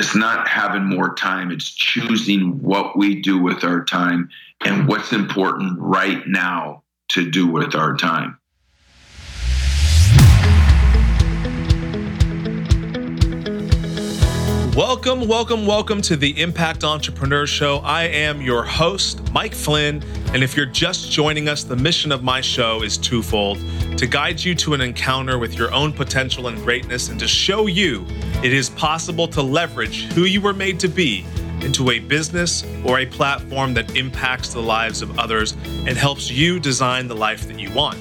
it's not having more time, it's choosing what we do with our time and what's important right now to do with our time. Welcome, welcome, welcome to the Impact Entrepreneur Show. I am your host, Mike Flynn. And if you're just joining us, the mission of my show is twofold to guide you to an encounter with your own potential and greatness, and to show you it is possible to leverage who you were made to be into a business or a platform that impacts the lives of others and helps you design the life that you want.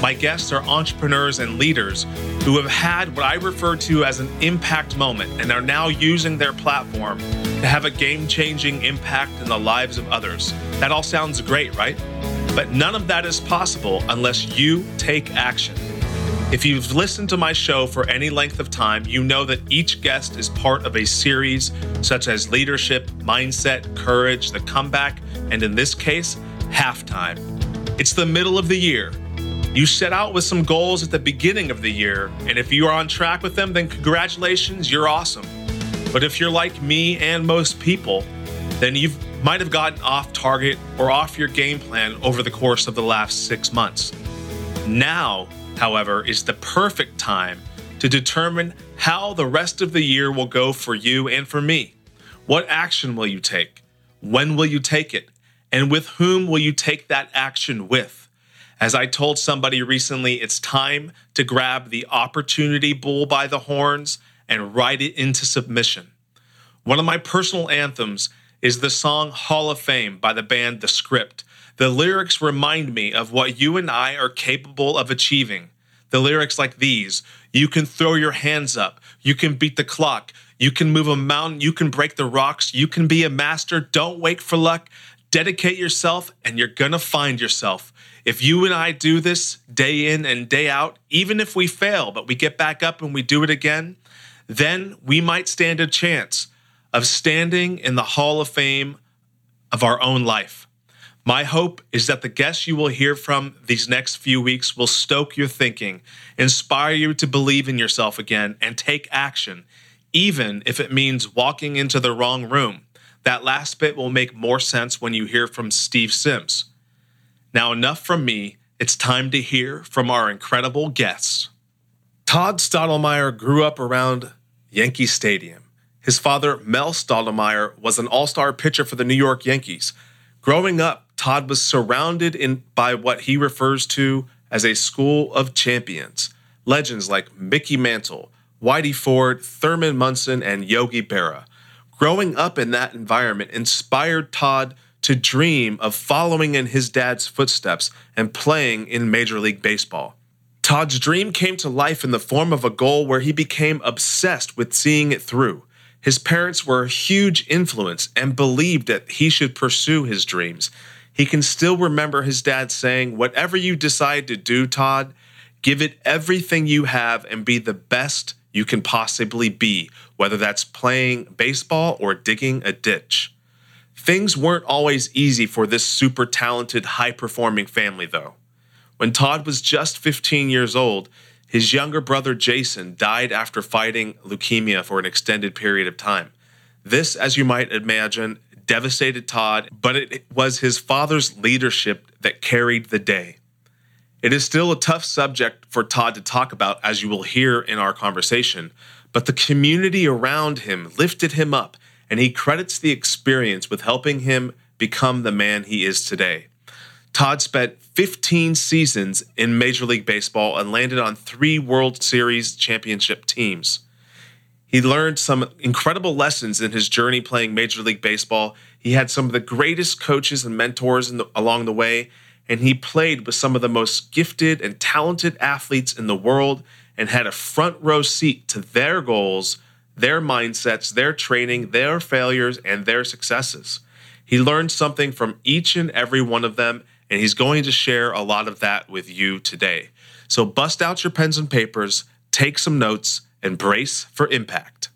My guests are entrepreneurs and leaders who have had what I refer to as an impact moment and are now using their platform to have a game changing impact in the lives of others. That all sounds great, right? But none of that is possible unless you take action. If you've listened to my show for any length of time, you know that each guest is part of a series such as leadership, mindset, courage, the comeback, and in this case, halftime. It's the middle of the year. You set out with some goals at the beginning of the year, and if you are on track with them, then congratulations, you're awesome. But if you're like me and most people, then you might have gotten off target or off your game plan over the course of the last six months. Now, however, is the perfect time to determine how the rest of the year will go for you and for me. What action will you take? When will you take it? And with whom will you take that action with? As I told somebody recently, it's time to grab the opportunity bull by the horns and ride it into submission. One of my personal anthems is the song Hall of Fame by the band The Script. The lyrics remind me of what you and I are capable of achieving. The lyrics like these You can throw your hands up, you can beat the clock, you can move a mountain, you can break the rocks, you can be a master, don't wait for luck. Dedicate yourself, and you're gonna find yourself. If you and I do this day in and day out, even if we fail, but we get back up and we do it again, then we might stand a chance of standing in the Hall of Fame of our own life. My hope is that the guests you will hear from these next few weeks will stoke your thinking, inspire you to believe in yourself again, and take action, even if it means walking into the wrong room. That last bit will make more sense when you hear from Steve Sims. Now, enough from me. It's time to hear from our incredible guests. Todd Stottlemyre grew up around Yankee Stadium. His father, Mel Stottlemyre, was an all star pitcher for the New York Yankees. Growing up, Todd was surrounded in, by what he refers to as a school of champions. Legends like Mickey Mantle, Whitey Ford, Thurman Munson, and Yogi Berra. Growing up in that environment inspired Todd to dream of following in his dad's footsteps and playing in Major League Baseball. Todd's dream came to life in the form of a goal where he became obsessed with seeing it through. His parents were a huge influence and believed that he should pursue his dreams. He can still remember his dad saying, Whatever you decide to do, Todd, give it everything you have and be the best you can possibly be, whether that's playing baseball or digging a ditch. Things weren't always easy for this super talented, high performing family, though. When Todd was just 15 years old, his younger brother Jason died after fighting leukemia for an extended period of time. This, as you might imagine, devastated Todd, but it was his father's leadership that carried the day. It is still a tough subject for Todd to talk about, as you will hear in our conversation, but the community around him lifted him up and he credits the experience with helping him become the man he is today. Todd spent 15 seasons in Major League Baseball and landed on three World Series championship teams. He learned some incredible lessons in his journey playing Major League Baseball. He had some of the greatest coaches and mentors the, along the way, and he played with some of the most gifted and talented athletes in the world and had a front row seat to their goals their mindsets, their training, their failures, and their successes. He learned something from each and every one of them, and he's going to share a lot of that with you today. So bust out your pens and papers, take some notes, and brace for impact.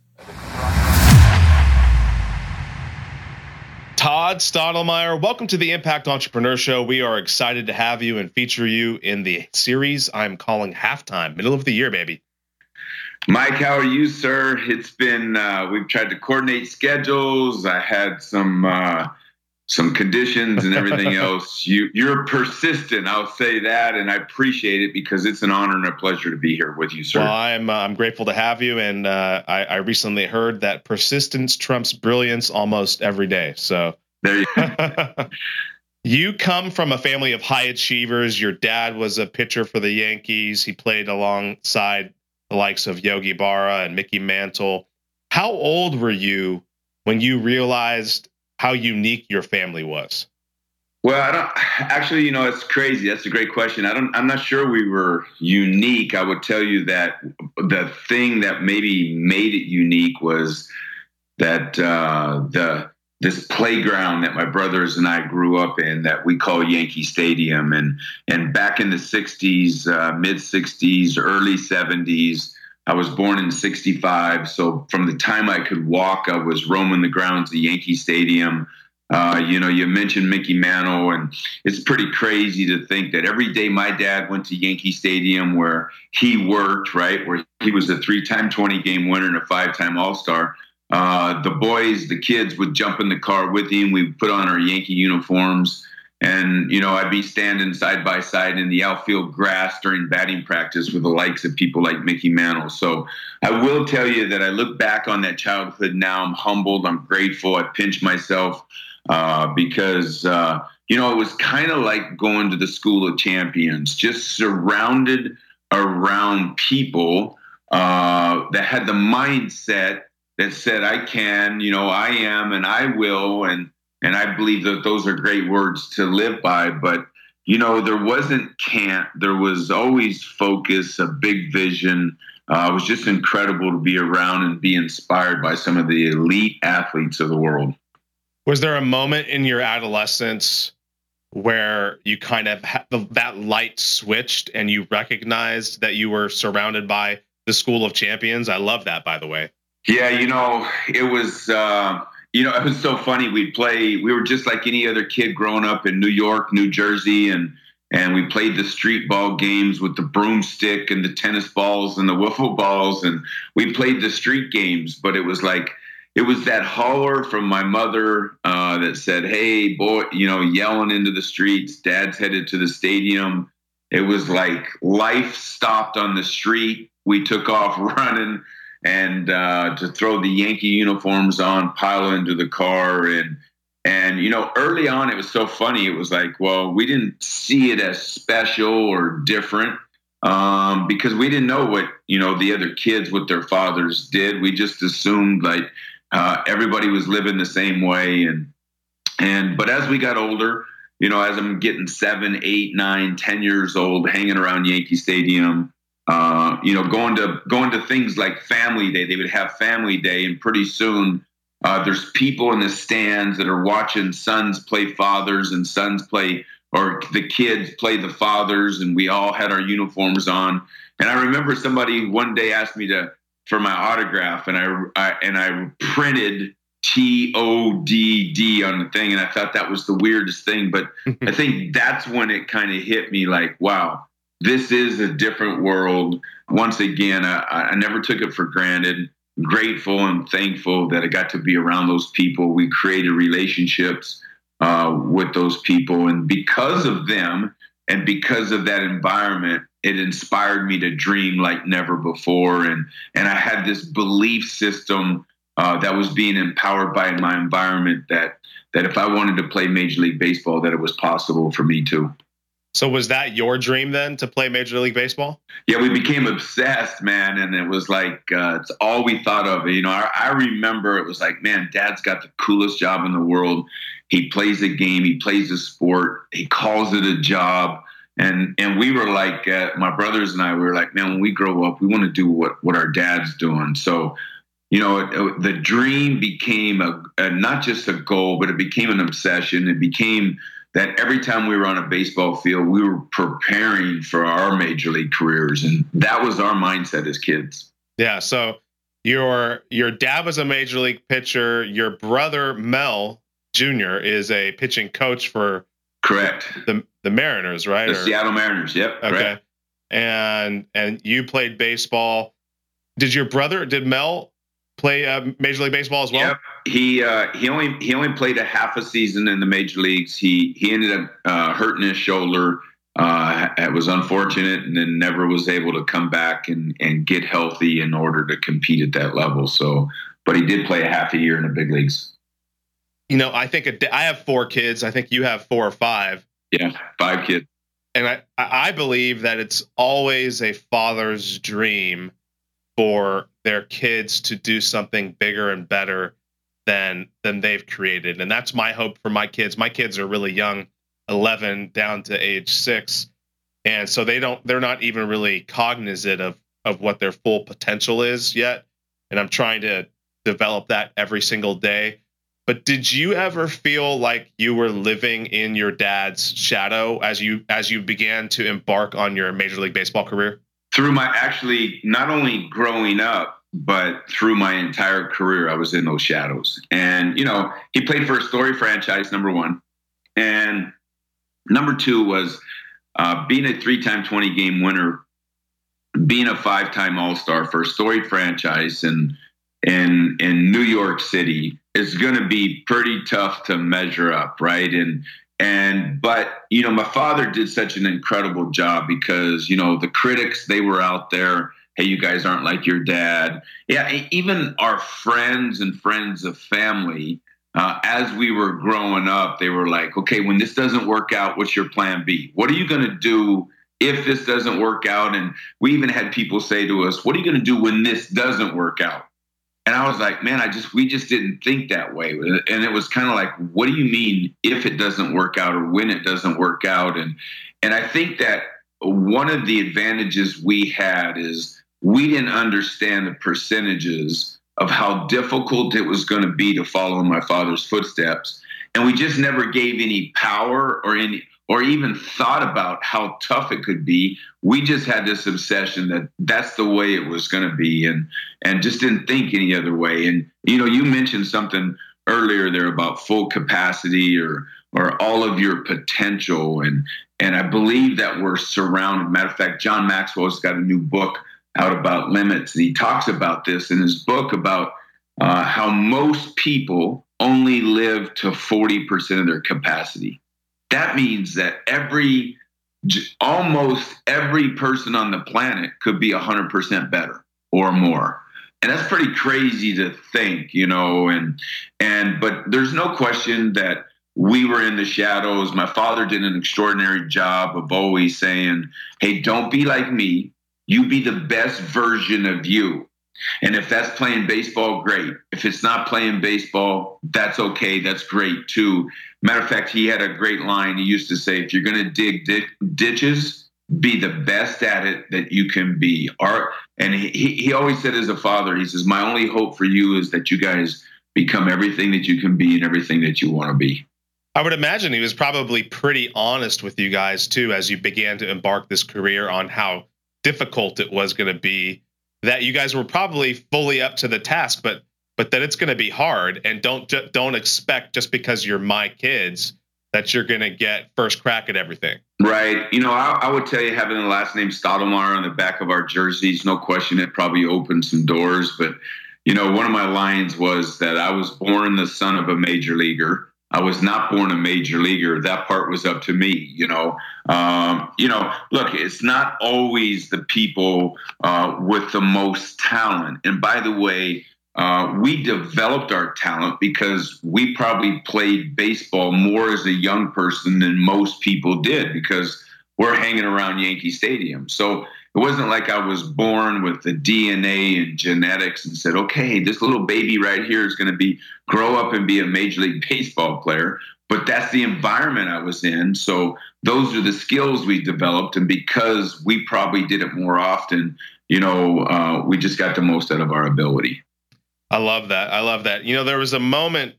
Todd Stottlemyre, welcome to the Impact Entrepreneur Show. We are excited to have you and feature you in the series I'm calling Halftime, middle of the year, baby. Mike, how are you, sir? It's been uh, we've tried to coordinate schedules. I had some uh, some conditions and everything else. You you're persistent. I'll say that, and I appreciate it because it's an honor and a pleasure to be here with you, sir. Well, I'm uh, I'm grateful to have you, and uh, I, I recently heard that persistence trumps brilliance almost every day. So there you. Go. You come from a family of high achievers. Your dad was a pitcher for the Yankees. He played alongside the likes of Yogi Berra and Mickey Mantle. How old were you when you realized how unique your family was? Well, I don't actually, you know, it's crazy. That's a great question. I don't I'm not sure we were unique. I would tell you that the thing that maybe made it unique was that uh the this playground that my brothers and I grew up in that we call Yankee Stadium. And and back in the '60s, uh, mid '60s, early '70s, I was born in '65. So from the time I could walk, I was roaming the grounds of Yankee Stadium. Uh, you know, you mentioned Mickey Mantle, and it's pretty crazy to think that every day my dad went to Yankee Stadium where he worked, right, where he was a three-time 20-game winner and a five-time All-Star uh, the boys, the kids would jump in the car with him. We'd put on our Yankee uniforms. And, you know, I'd be standing side by side in the outfield grass during batting practice with the likes of people like Mickey Mantle. So I will tell you that I look back on that childhood now. I'm humbled. I'm grateful. I pinch myself uh, because, uh, you know, it was kind of like going to the School of Champions, just surrounded around people uh, that had the mindset that said, I can, you know, I am, and I will. And, and I believe that those are great words to live by. But, you know, there wasn't can't, there was always focus, a big vision. Uh, it was just incredible to be around and be inspired by some of the elite athletes of the world. Was there a moment in your adolescence where you kind of ha- that light switched and you recognized that you were surrounded by the school of champions? I love that, by the way. Yeah, you know, it was uh, you know, it was so funny. We'd play. We were just like any other kid growing up in New York, New Jersey, and and we played the street ball games with the broomstick and the tennis balls and the wiffle balls, and we played the street games. But it was like it was that holler from my mother uh, that said, "Hey, boy," you know, yelling into the streets. Dad's headed to the stadium. It was like life stopped on the street. We took off running and uh, to throw the Yankee uniforms on, pile into the car, and and you know, early on, it was so funny. It was like, well, we didn't see it as special or different um, because we didn't know what you know the other kids, what their fathers did. We just assumed like uh, everybody was living the same way, and and but as we got older, you know, as I'm getting seven, eight, nine, ten years old, hanging around Yankee Stadium uh, you know, going to going to things like Family Day. They would have Family Day, and pretty soon uh, there's people in the stands that are watching sons play fathers and sons play, or the kids play the fathers, and we all had our uniforms on. And I remember somebody one day asked me to for my autograph, and I, I and I printed T O D D on the thing, and I thought that was the weirdest thing. But I think that's when it kind of hit me, like, wow this is a different world. Once again, I, I never took it for granted. Grateful and thankful that I got to be around those people. We created relationships uh, with those people. And because of them and because of that environment, it inspired me to dream like never before. And, and I had this belief system uh, that was being empowered by my environment that, that if I wanted to play Major League Baseball, that it was possible for me to. So was that your dream then to play Major League Baseball? Yeah, we became obsessed, man, and it was like uh, it's all we thought of. You know, I, I, remember it was like, man, Dad's got the coolest job in the world. He plays a game, he plays a sport, he calls it a job, and and we were like, uh, my brothers and I, we were like, man, when we grow up, we want to do what what our dad's doing. So. You know, the dream became a, a not just a goal, but it became an obsession. It became that every time we were on a baseball field, we were preparing for our major league careers, and that was our mindset as kids. Yeah. So your your dad was a major league pitcher. Your brother Mel Jr. is a pitching coach for correct the the Mariners, right? The or, Seattle Mariners. Yep. Okay. Correct. And and you played baseball. did your brother did Mel play uh, Major League Baseball as well? Yep. He uh, he only he only played a half a season in the major leagues. He he ended up uh, hurting his shoulder. Uh, it was unfortunate, and then never was able to come back and and get healthy in order to compete at that level. So, but he did play a half a year in the big leagues. You know, I think a, I have four kids. I think you have four or five. Yeah, five kids. And I I believe that it's always a father's dream for their kids to do something bigger and better than than they've created. And that's my hope for my kids. My kids are really young 11 down to age 6 and so they don't they're not even really cognizant of of what their full potential is yet. And i'm trying to develop that every single day. But did you ever feel like you were living in your dad's shadow as you as you began to embark on your major league baseball career through my actually not only growing up but through my entire career i was in those shadows. And you know he played for a story franchise number one. And number two was uh, being a three-time 20 game winner being a five-time all-star for a story franchise and in in new york city is going to be pretty tough to measure up right? And and but you know my father did such an incredible job because you know the critics they were out there hey you guys aren't like your dad. Yeah even our friends and friends of family uh, as we were growing up they were like okay when this doesn't work out what's your plan b? What are you going to do if this doesn't work out? And we even had people say to us what are you going to do when this doesn't work out and I was like, man, I just we just didn't think that way. And it was kind of like, what do you mean if it doesn't work out or when it doesn't work out? And and I think that one of the advantages we had is we didn't understand the percentages of how difficult it was going to be to follow in my father's footsteps. And we just never gave any power or any or even thought about how tough it could be. We just had this obsession that that's the way it was going to be, and and just didn't think any other way. And you know, you mentioned something earlier there about full capacity or or all of your potential, and and I believe that we're surrounded. Matter of fact, John Maxwell's got a new book out about limits, and he talks about this in his book about uh, how most people only live to 40% of their capacity that means that every almost every person on the planet could be 100% better or more and that's pretty crazy to think you know and and but there's no question that we were in the shadows my father did an extraordinary job of always saying hey don't be like me you be the best version of you and if that's playing baseball, great. If it's not playing baseball, that's okay. That's great too. Matter of fact, he had a great line. He used to say, if you're going to dig ditches, be the best at it that you can be. Art, and he, he always said as a father, he says, my only hope for you is that you guys become everything that you can be and everything that you want to be. I would imagine he was probably pretty honest with you guys too, as you began to embark this career on how difficult it was going to be that you guys were probably fully up to the task, but but that it's going to be hard, and don't don't expect just because you're my kids that you're going to get first crack at everything. Right. You know, I, I, would tell you having the last name Stottlemyre on the back of our jerseys, no question, it probably opened some doors. But you know, one of my lines was that I was born the son of a major leaguer. I was not born a major leaguer. That part was up to me, you know. Um, you know, look, it's not always the people uh, with the most talent. And by the way, uh, we developed our talent because we probably played baseball more as a young person than most people did because we're hanging around Yankee Stadium. So it wasn't like I was born with the DNA and genetics and said, okay, this little baby right here is going to be grow up and be a major league baseball player. But that's the environment I was in. So those are the skills we developed. And because we probably did it more often, you know, uh, we just got the most out of our ability. I love that. I love that. You know, there was a moment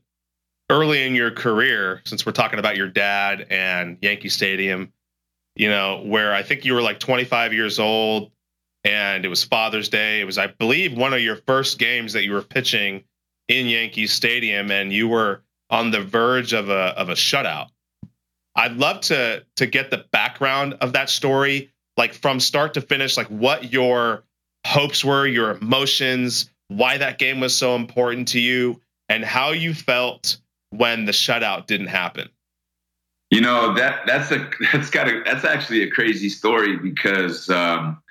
early in your career, since we're talking about your dad and Yankee Stadium, you know, where I think you were like 25 years old and it was Father's Day. It was, I believe, one of your first games that you were pitching in Yankee Stadium and you were on the verge of a of a shutout. I'd love to to get the background of that story, like from start to finish, like what your hopes were, your emotions, why that game was so important to you, and how you felt when the shutout didn't happen? You know that that's a that's got a that's actually a crazy story because um,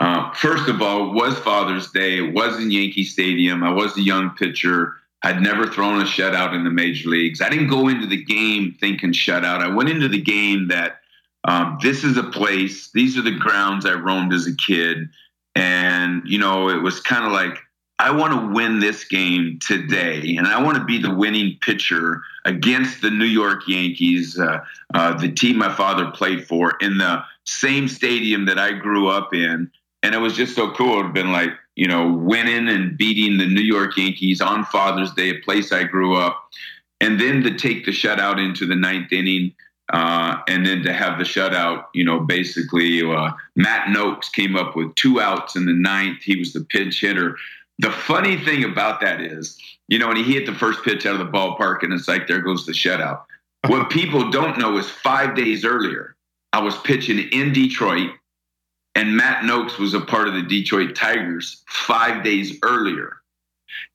uh, first of all, it was Father's Day. It was in Yankee Stadium. I was a young pitcher. I'd never thrown a shutout in the major leagues. I didn't go into the game thinking shutout. I went into the game that um, this is a place. These are the grounds I roamed as a kid, and you know it was kind of like I want to win this game today, and I want to be the winning pitcher against the New York Yankees, uh, uh, the team my father played for, in the same stadium that I grew up in. And it was just so cool. It had been like, you know, winning and beating the New York Yankees on Father's Day, a place I grew up. And then to take the shutout into the ninth inning, uh, and then to have the shutout, you know, basically, uh, Matt Nokes came up with two outs in the ninth. He was the pinch hitter. The funny thing about that is, you know, when he hit the first pitch out of the ballpark and it's like, there goes the shutout. What people don't know is five days earlier, I was pitching in Detroit, and Matt Nokes was a part of the Detroit Tigers five days earlier.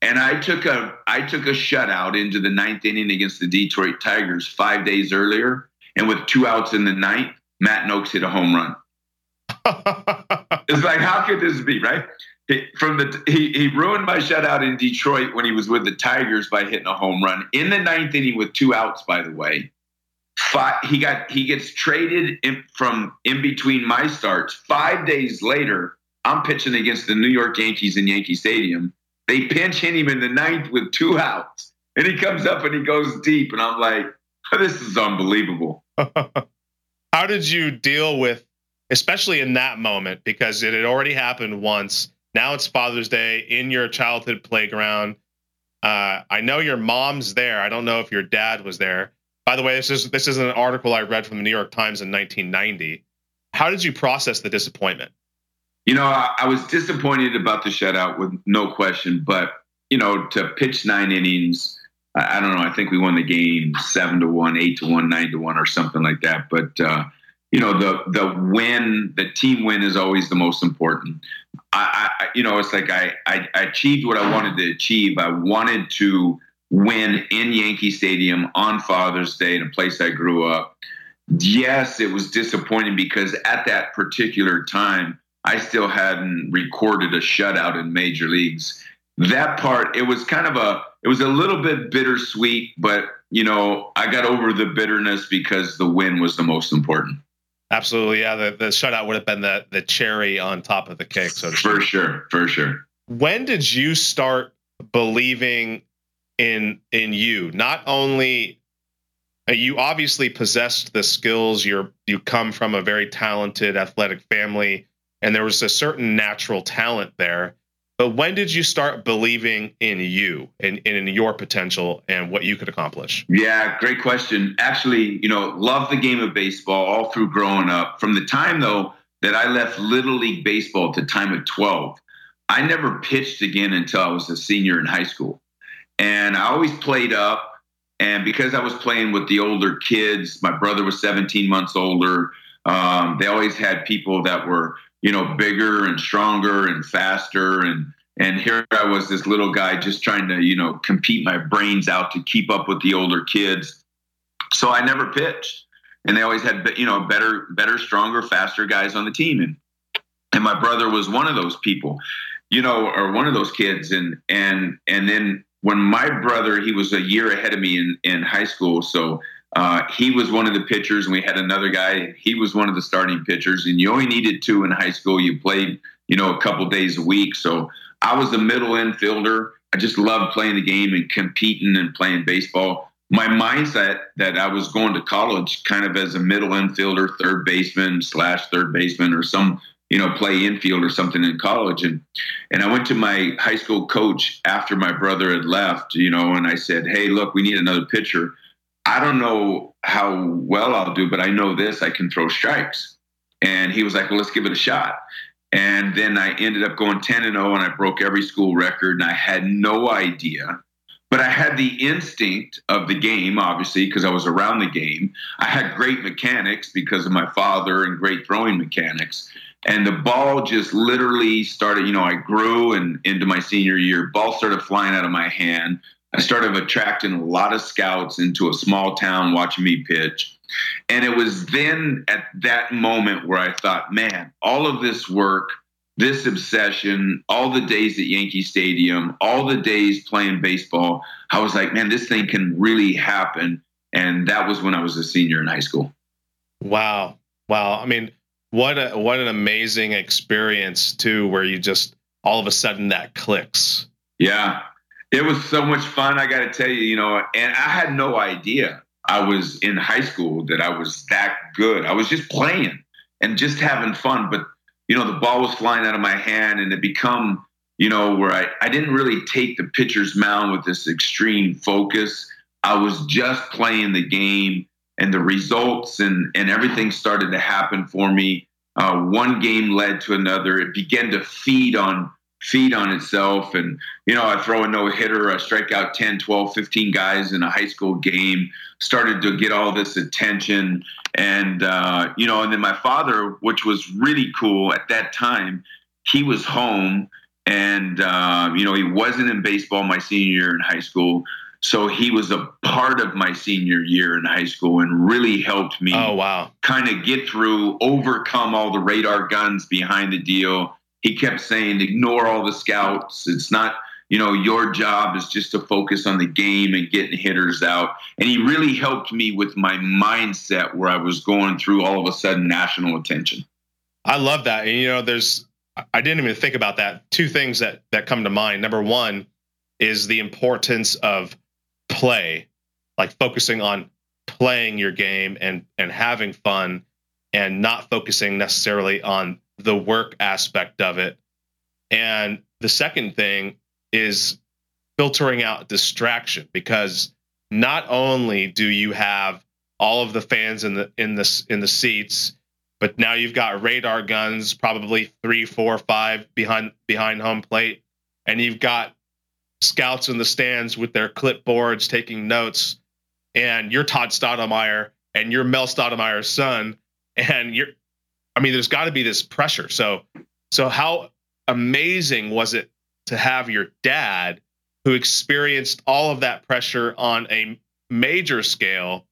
And I took a I took a shutout into the ninth inning against the Detroit Tigers five days earlier, and with two outs in the ninth, Matt Nokes hit a home run. it's like, how could this be, right? From the he, he ruined my shutout in Detroit when he was with the Tigers by hitting a home run in the ninth inning with two outs. By the way, Five, he got he gets traded in, from in between my starts. Five days later, I'm pitching against the New York Yankees in Yankee Stadium. They pinch hit him in the ninth with two outs, and he comes up and he goes deep, and I'm like, this is unbelievable. How did you deal with, especially in that moment, because it had already happened once now it's Father's Day in your childhood playground. Uh, I know your mom's there. I don't know if your dad was there. By the way, this is this is an article I read from the New York Times in 1990. How did you process the disappointment? You know, I, I was disappointed about the shutout with no question, but you know, to pitch nine innings, I, I, don't know. I think we won the game seven to one, eight to one, nine to one, or something like that. But uh, you know, the the win, the team win, is always the most important. I, I, you know, it's like I, I, I achieved what I wanted to achieve. I wanted to win in Yankee Stadium on Father's Day in a place I grew up. Yes, it was disappointing because at that particular time, I still hadn't recorded a shutout in major leagues. That part, it was kind of a, it was a little bit bittersweet, but you know, I got over the bitterness because the win was the most important. Absolutely, yeah. The, the shutout would have been the the cherry on top of the cake, so for sure, for sure. When did you start believing in in you? Not only uh, you obviously possessed the skills. You're you come from a very talented athletic family, and there was a certain natural talent there. But when did you start believing in you and, and, in your potential and what you could accomplish? Yeah, great question. Actually, you know, love the game of baseball all through growing up. From the time though that I left Little League baseball at the time of 12, I never pitched again until I was a senior in high school. And I always played up. And because I was playing with the older kids, my brother was 17 months older. Um, they always had people that were you know, bigger and stronger and faster. And and here I was, this little guy, just trying to, you know, compete my brains out to keep up with the older kids. So I never pitched, and they always had, you know, better, better, stronger, faster guys on the team. And and my brother was one of those people, you know, or one of those kids. And and and then when my brother, he was a year ahead of me in in high school, so uh, he was one of the pitchers, and we had another guy. He was one of the starting pitchers, and you only needed two in high school. You played, you know, a couple days a week. So I was a middle infielder. I just loved playing the game and competing and playing baseball. My mindset that I was going to college kind of as a middle infielder, third baseman slash third baseman, or some you know play infield or something in college and and I went to my high school coach after my brother had left you know and I said hey look we need another pitcher I don't know how well I'll do, but I know this I can throw strikes. And he was like, well, let's give it a shot. And then I ended up going 10 and 0 and I broke every school record and I had no idea. But I had the instinct of the game, obviously, because I was around the game. I had great mechanics because of my father and great throwing mechanics. and the ball just literally started. You know, I grew and into my senior year, ball started flying out of my hand. I started attracting a lot of scouts into a small town watching me pitch. And it was then at that moment where I thought, man, all of this work, this obsession, all the days at Yankee Stadium, all the days playing baseball, I was like, man, this thing can really happen. And that was when I was a senior in high school. Wow. Wow. I mean, what a what an amazing experience too, where you just all of a sudden that clicks. Yeah. It was so much fun, I gotta tell you, you know, and I had no idea I was in high school that I was that good. I was just playing and just having fun. But, you know, the ball was flying out of my hand and it become, you know, where I, I didn't really take the pitcher's mound with this extreme focus. I was just playing the game and the results and, and everything started to happen for me. Uh, one game led to another. It began to feed on feed on itself. And, you know, I throw a no hitter, I strike out 10, 12, 15 guys in a high school game, started to get all this attention. And, uh, you know, and then my father, which was really cool at that time, he was home and, uh, you know, he wasn't in baseball my senior year in high school. So he was a part of my senior year in high school and really helped me. Oh wow! Kind of get through, overcome all the radar guns behind the deal, he kept saying, ignore all the scouts. It's not, you know, your job is just to focus on the game and getting hitters out. And he really helped me with my mindset where I was going through all of a sudden national attention. I love that. And, you know, there's, I didn't even think about that. Two things that, that come to mind. Number one is the importance of play, like focusing on playing your game and, and having fun and not focusing necessarily on the work aspect of it. And the second thing is filtering out distraction because not only do you have all of the fans in the in the in the seats, but now you've got radar guns, probably three, four, five behind behind home plate, and you've got scouts in the stands with their clipboards taking notes, and you're Todd Stottlemyre and you're Mel Stottlemyre's son, and you're I mean, there's got to be this pressure. So, so how amazing was it to have your dad, who experienced all of that pressure on a major scale,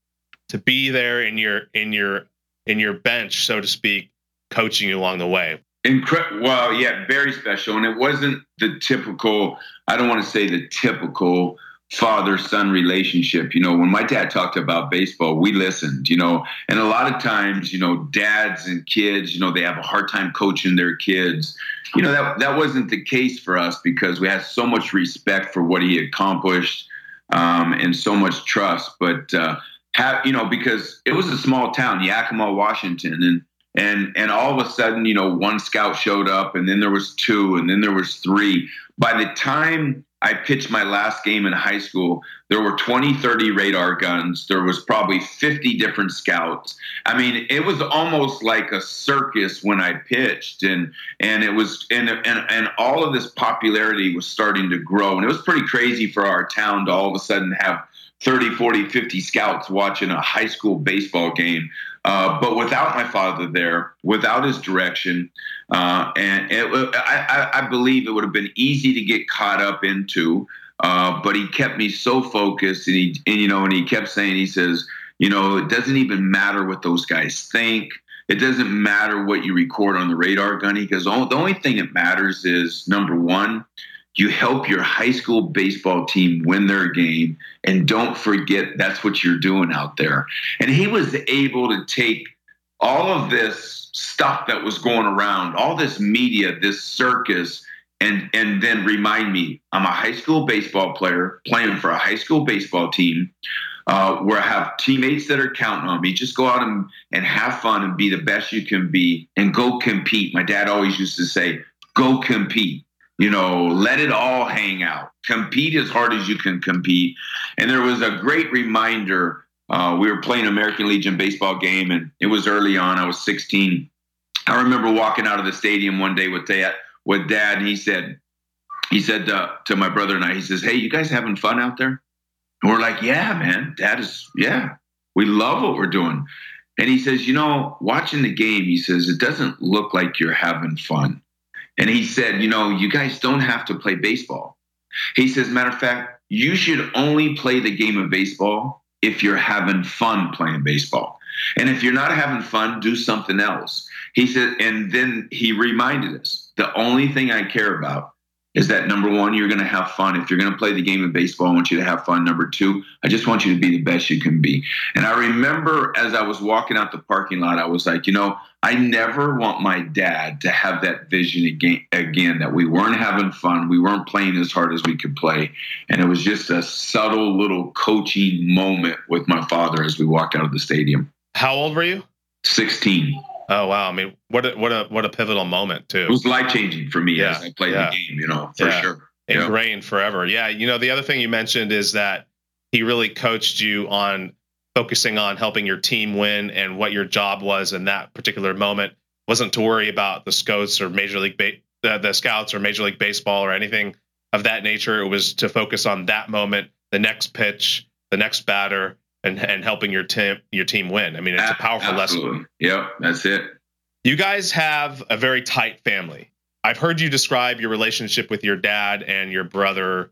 to be there in your in your in your bench, so to speak, coaching you along the way? Incredible. Well, yeah, very special, and it wasn't the typical. I don't want to say the typical father son relationship. You know, when my dad talked about baseball, we listened, you know, and a lot of times, you know, dads and kids, you know, they have a hard time coaching their kids. You know, that, that wasn't the case for us because we had so much respect for what he accomplished um, and so much trust. But, uh, have, you know, because it was a small town, Yakima, Washington, and and and all of a sudden, you know, one scout showed up, and then there was two, and then there was three. By the time I pitched my last game in high school. There were 20, 30 radar guns. There was probably 50 different scouts. I mean, it was almost like a circus when I pitched and and it was and and, and all of this popularity was starting to grow and it was pretty crazy for our town to all of a sudden have 30, 40, 50 scouts watching a high school baseball game. Uh, but without my father there, without his direction, uh, and it, I, I, believe it would have been easy to get caught up into. Uh, but he kept me so focused, and he, and, you know, and he kept saying, he says, you know, it doesn't even matter what those guys think. It doesn't matter what you record on the radar gunny because the only thing that matters is number one, you help your high school baseball team win their game and don't forget that's what you're doing out there and he was able to take all of this stuff that was going around all this media this circus and and then remind me i'm a high school baseball player playing for a high school baseball team uh, where I have teammates that are counting on me. Just go out and, and have fun and be the best you can be and go compete. My dad always used to say, go compete you know, let it all hang out. Compete as hard as you can compete. And there was a great reminder. Uh, we were playing American Legion baseball game, and it was early on. I was 16. I remember walking out of the stadium one day with dad, with dad, and he said, he said uh, to my brother and I, he says, "Hey, you guys having fun out there?" And we're like, "Yeah, man. Dad is yeah. We love what we're doing." And he says, You know, watching the game, he says, it doesn't look like you're having fun. And he said, You know, you guys don't have to play baseball. He says, Matter of fact, you should only play the game of baseball if you're having fun playing baseball. And if you're not having fun, do something else. He said, and then he reminded us the only thing I care about is that number one, you're going to have fun. If you're going to play the game of baseball, I want you to have fun. Number two, I just want you to be the best you can be. And I remember as I was walking out the parking lot, I was like, you know, I never want my dad to have that vision again, again that we weren't having fun. We weren't playing as hard as we could play. And it was just a subtle little coaching moment with my father as we walked out of the stadium. How old were you? 16. Oh wow! I mean, what a what a what a pivotal moment too. It was life changing for me yeah. as I played yeah. the game. You know, for yeah. sure, ingrained forever. Yeah, you know, the other thing you mentioned is that he really coached you on focusing on helping your team win and what your job was in that particular moment wasn't to worry about the scouts or major league ba- the, the scouts or major league baseball or anything of that nature. It was to focus on that moment, the next pitch, the next batter, and and helping your team your team win. I mean, it's a powerful Absolutely. lesson. Yep, that's it. You guys have a very tight family. I've heard you describe your relationship with your dad and your brother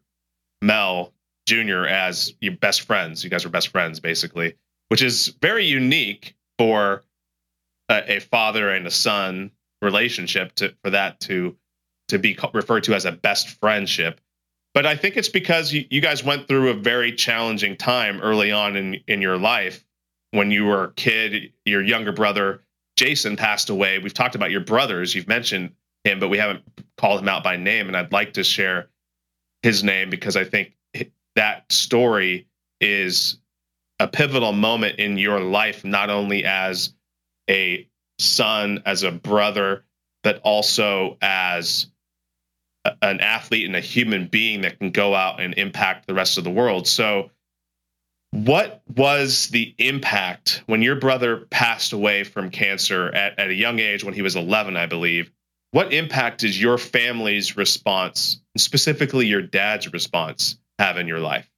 Mel Jr. as your best friends. You guys were best friends, basically, which is very unique for a, a father and a son relationship to for that to to be referred to as a best friendship. But I think it's because you, you guys went through a very challenging time early on in, in your life when you were a kid. Your younger brother, Jason, passed away. We've talked about your brothers. You've mentioned him, but we haven't called him out by name. And I'd like to share his name because I think that story is a pivotal moment in your life, not only as a son, as a brother, but also as an athlete and a human being that can go out and impact the rest of the world. So, what was the impact when your brother passed away from cancer at, at a young age when he was 11, I believe? What impact is your family's response, specifically your dad's response, have in your life?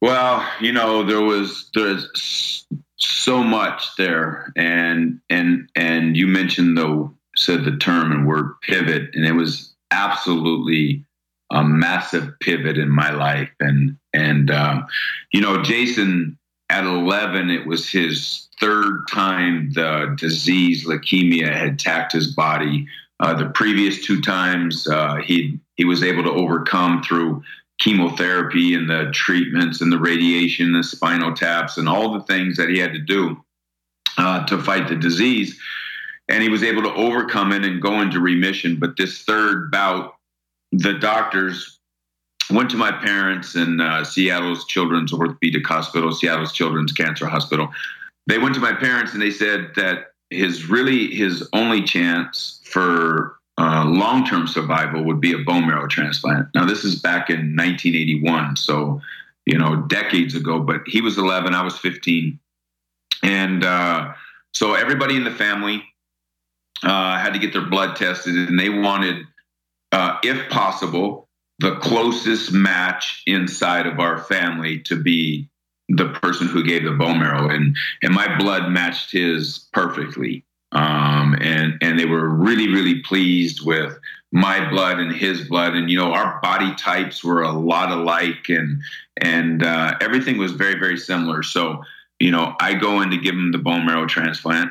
Well, you know, there was there's so much there, and and and you mentioned the said the term and word pivot, and it was absolutely a massive pivot in my life. And and um, you know, Jason at 11, it was his third time the disease leukemia had attacked his body. Uh, the previous two times uh, he he was able to overcome through chemotherapy and the treatments and the radiation, the spinal taps, and all the things that he had to do uh, to fight the disease and he was able to overcome it and go into remission. But this third bout, the doctors went to my parents in uh, Seattle's Children's Orthopedic Hospital, Seattle's Children's Cancer Hospital. They went to my parents and they said that his really his only chance for uh, long-term survival would be a bone marrow transplant. Now this is back in 1981, so you know decades ago. But he was 11, I was 15, and uh, so everybody in the family uh, had to get their blood tested, and they wanted, uh, if possible, the closest match inside of our family to be the person who gave the bone marrow, and and my blood matched his perfectly. Um, and and they were really really pleased with my blood and his blood, and you know our body types were a lot alike, and and uh, everything was very very similar. So you know I go in to give him the bone marrow transplant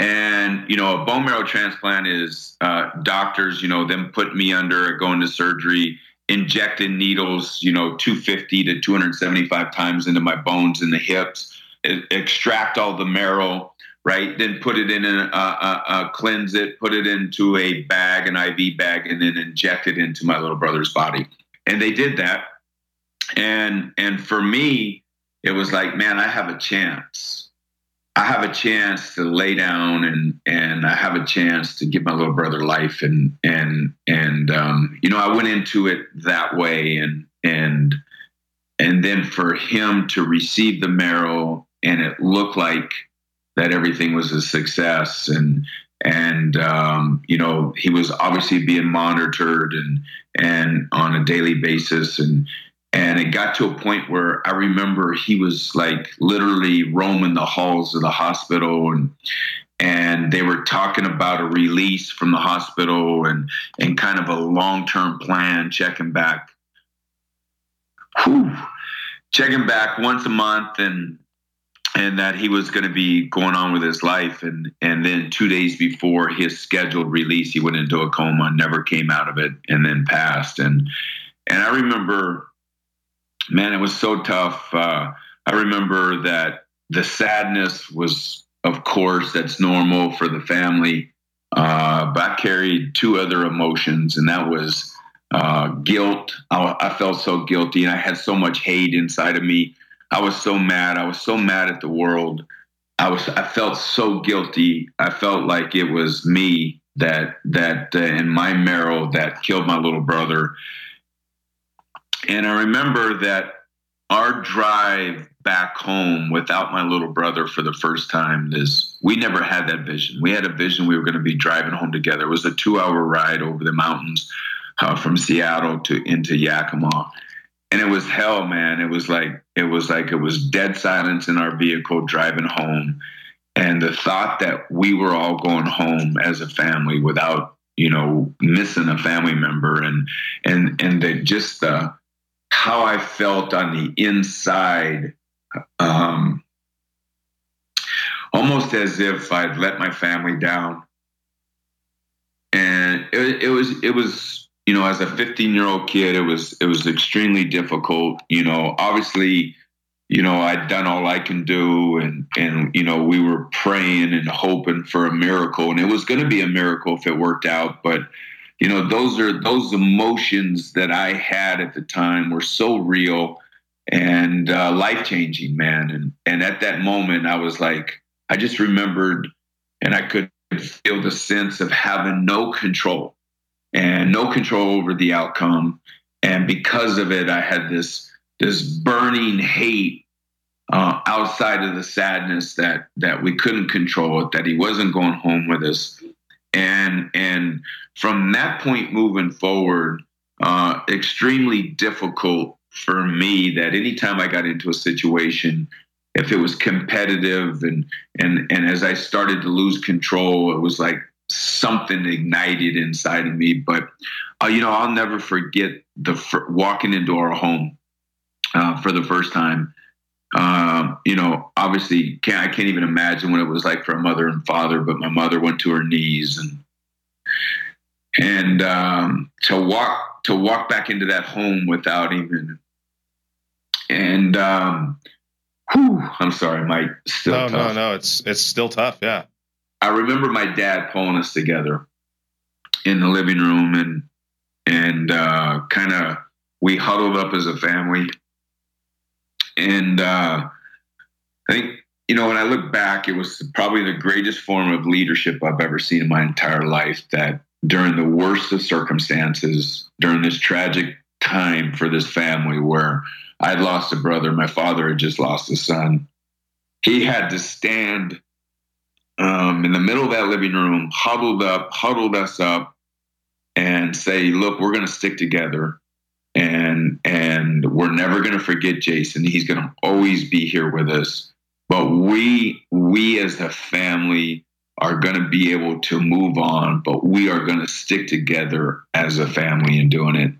and you know, a bone marrow transplant is uh, doctors, you know, them put me under, going to surgery, injecting needles, you know, 250 to 275 times into my bones and the hips, extract all the marrow, right? Then put it in a, a, a, cleanse it, put it into a bag, an IV bag, and then inject it into my little brother's body. And they did that. And and for me, it was like, man, I have a chance I have a chance to lay down and and I have a chance to give my little brother life and and and um, you know I went into it that way and and and then for him to receive the marrow and it looked like that everything was a success. And and um, you know he was obviously being monitored and and on a daily basis. And And it got to a point where I remember he was like literally roaming the halls of the hospital. And and they were talking about a release from the hospital and and kind of a long-term plan, checking back. Whew, checking back once a month and and that he was going to be going on with his life and and then 2 days before his scheduled release he went into a coma never came out of it and then passed and and I remember man, it was so tough. Uh, I remember that the sadness was, of course, that's normal for the family. Uh, but I carried two other emotions, and that was uh, guilt. I, I, felt so guilty, and I had so much hate inside of me. I was so mad. I was so mad at the world. I was. I felt so guilty. I felt like it was me that that uh, in my marrow that killed my little brother. And I remember that our drive back home without my little brother for the first time is we never had that vision. We had a vision we were going to be driving home together. It was a two hour ride over the mountains uh, from Seattle to into Yakima. And it was hell, man. It was like it was like it was dead silence in our vehicle driving home. And the thought that we were all going home as a family without, you know, missing a family member and and and that just the how I felt on the inside, um, almost as if I'd let my family down. And it, it was, it was, you know, as a 15 year old kid, it was, it was extremely difficult. You know, obviously, you know, I'd done all I can do, and and you know, we were praying and hoping for a miracle, and it was going to be a miracle if it worked out, but you know those are those emotions that i had at the time were so real and uh, life changing man and and at that moment i was like i just remembered and i could feel the sense of having no control and no control over the outcome. And because of it i had this this burning hate uh, outside of the sadness that that we couldn't control it that he wasn't going home with us. And and from that point moving forward, uh, extremely difficult for me that anytime I got into a situation, if it was competitive and and and as I started to lose control, it was like something ignited inside of me. But uh, you know, I'll never forget the walking into our home uh, for the first time. Um, you know, obviously, can't, I can't even imagine what it was like for a mother and father. But my mother went to her knees and and um, to walk to walk back into that home without even and um, whew, I'm sorry, Mike. Still no, tough. no, no. It's it's still tough. Yeah. I remember my dad pulling us together in the living room and and uh, kind of we huddled up as a family. And uh, I think you know when I look back, it was probably the greatest form of leadership I've ever seen in my entire life. That during the worst of circumstances, during this tragic time for this family where I'd lost a brother, my father had just lost a son. He had to stand um, in the middle of that living room, huddled up, huddled us up, and say, "Look, we're going to stick together, and and we're never going to forget Jason. He's going to always be here with us. But we we as a family are going to be able to move on, but we are going to stick together as a family in doing it.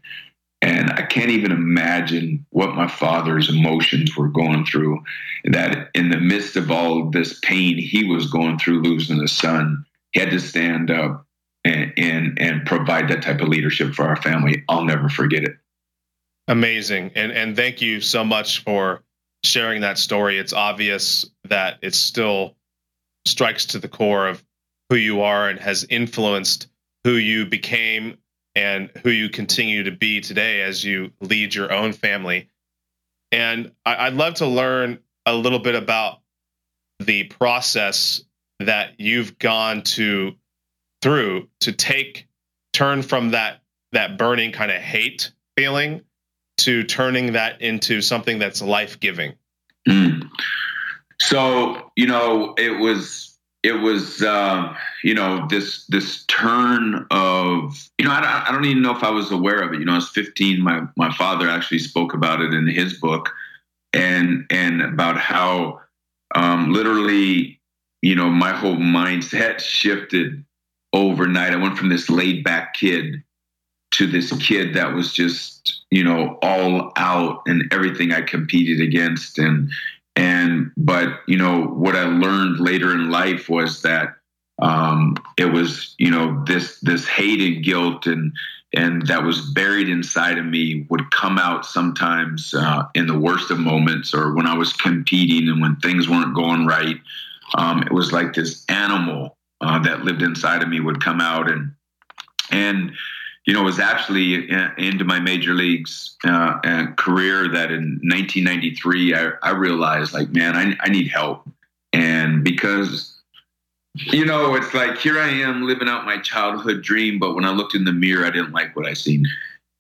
And I can't even imagine what my father's emotions were going through. That in the midst of all this pain he was going through losing a son, he had to stand up and, and and provide that type of leadership for our family. I'll never forget it. Amazing. And and thank you so much for sharing that story. It's obvious that it still strikes to the core of who you are and has influenced who you became and who you continue to be today as you lead your own family. And I'd love to learn a little bit about the process that you've gone to through to take turn from that that burning kind of hate feeling to turning that into something that's life giving. Mm. So, you know, it was it was uh, you know this this turn of you know I don't, I don't even know if I was aware of it. You know, I was 15. My my father actually spoke about it in his book, and and about how um, literally you know my whole mindset shifted overnight. I went from this laid back kid to this kid that was just you know all out and everything I competed against and and but you know what I learned later in life was that um, it was you know this this hate and guilt and and that was buried inside of me would come out sometimes uh, in the worst of moments or when I was competing and when things weren't going right. Um, it was like this animal uh, that lived inside of me would come out and and you know, it was actually into my major leagues uh, career that in 1993 I, I realized like, man, I, I need help, and because you know, it's like here I am living out my childhood dream, but when I looked in the mirror, I didn't like what I seen.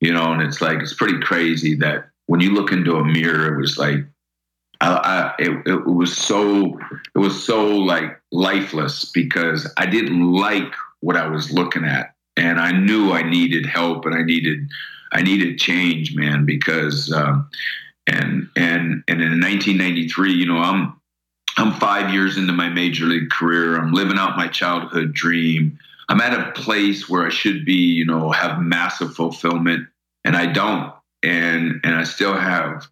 You know, and it's like it's pretty crazy that when you look into a mirror, it was like I, I it, it was so it was so like lifeless because I didn't like what I was looking at and I knew I needed help and I needed I needed change, man, because um, and and and in 1993, you know, I'm I'm five years into my major league career. I'm living out my childhood dream. I'm at a place where I should be, you know, have massive fulfillment, and I don't. And and I still have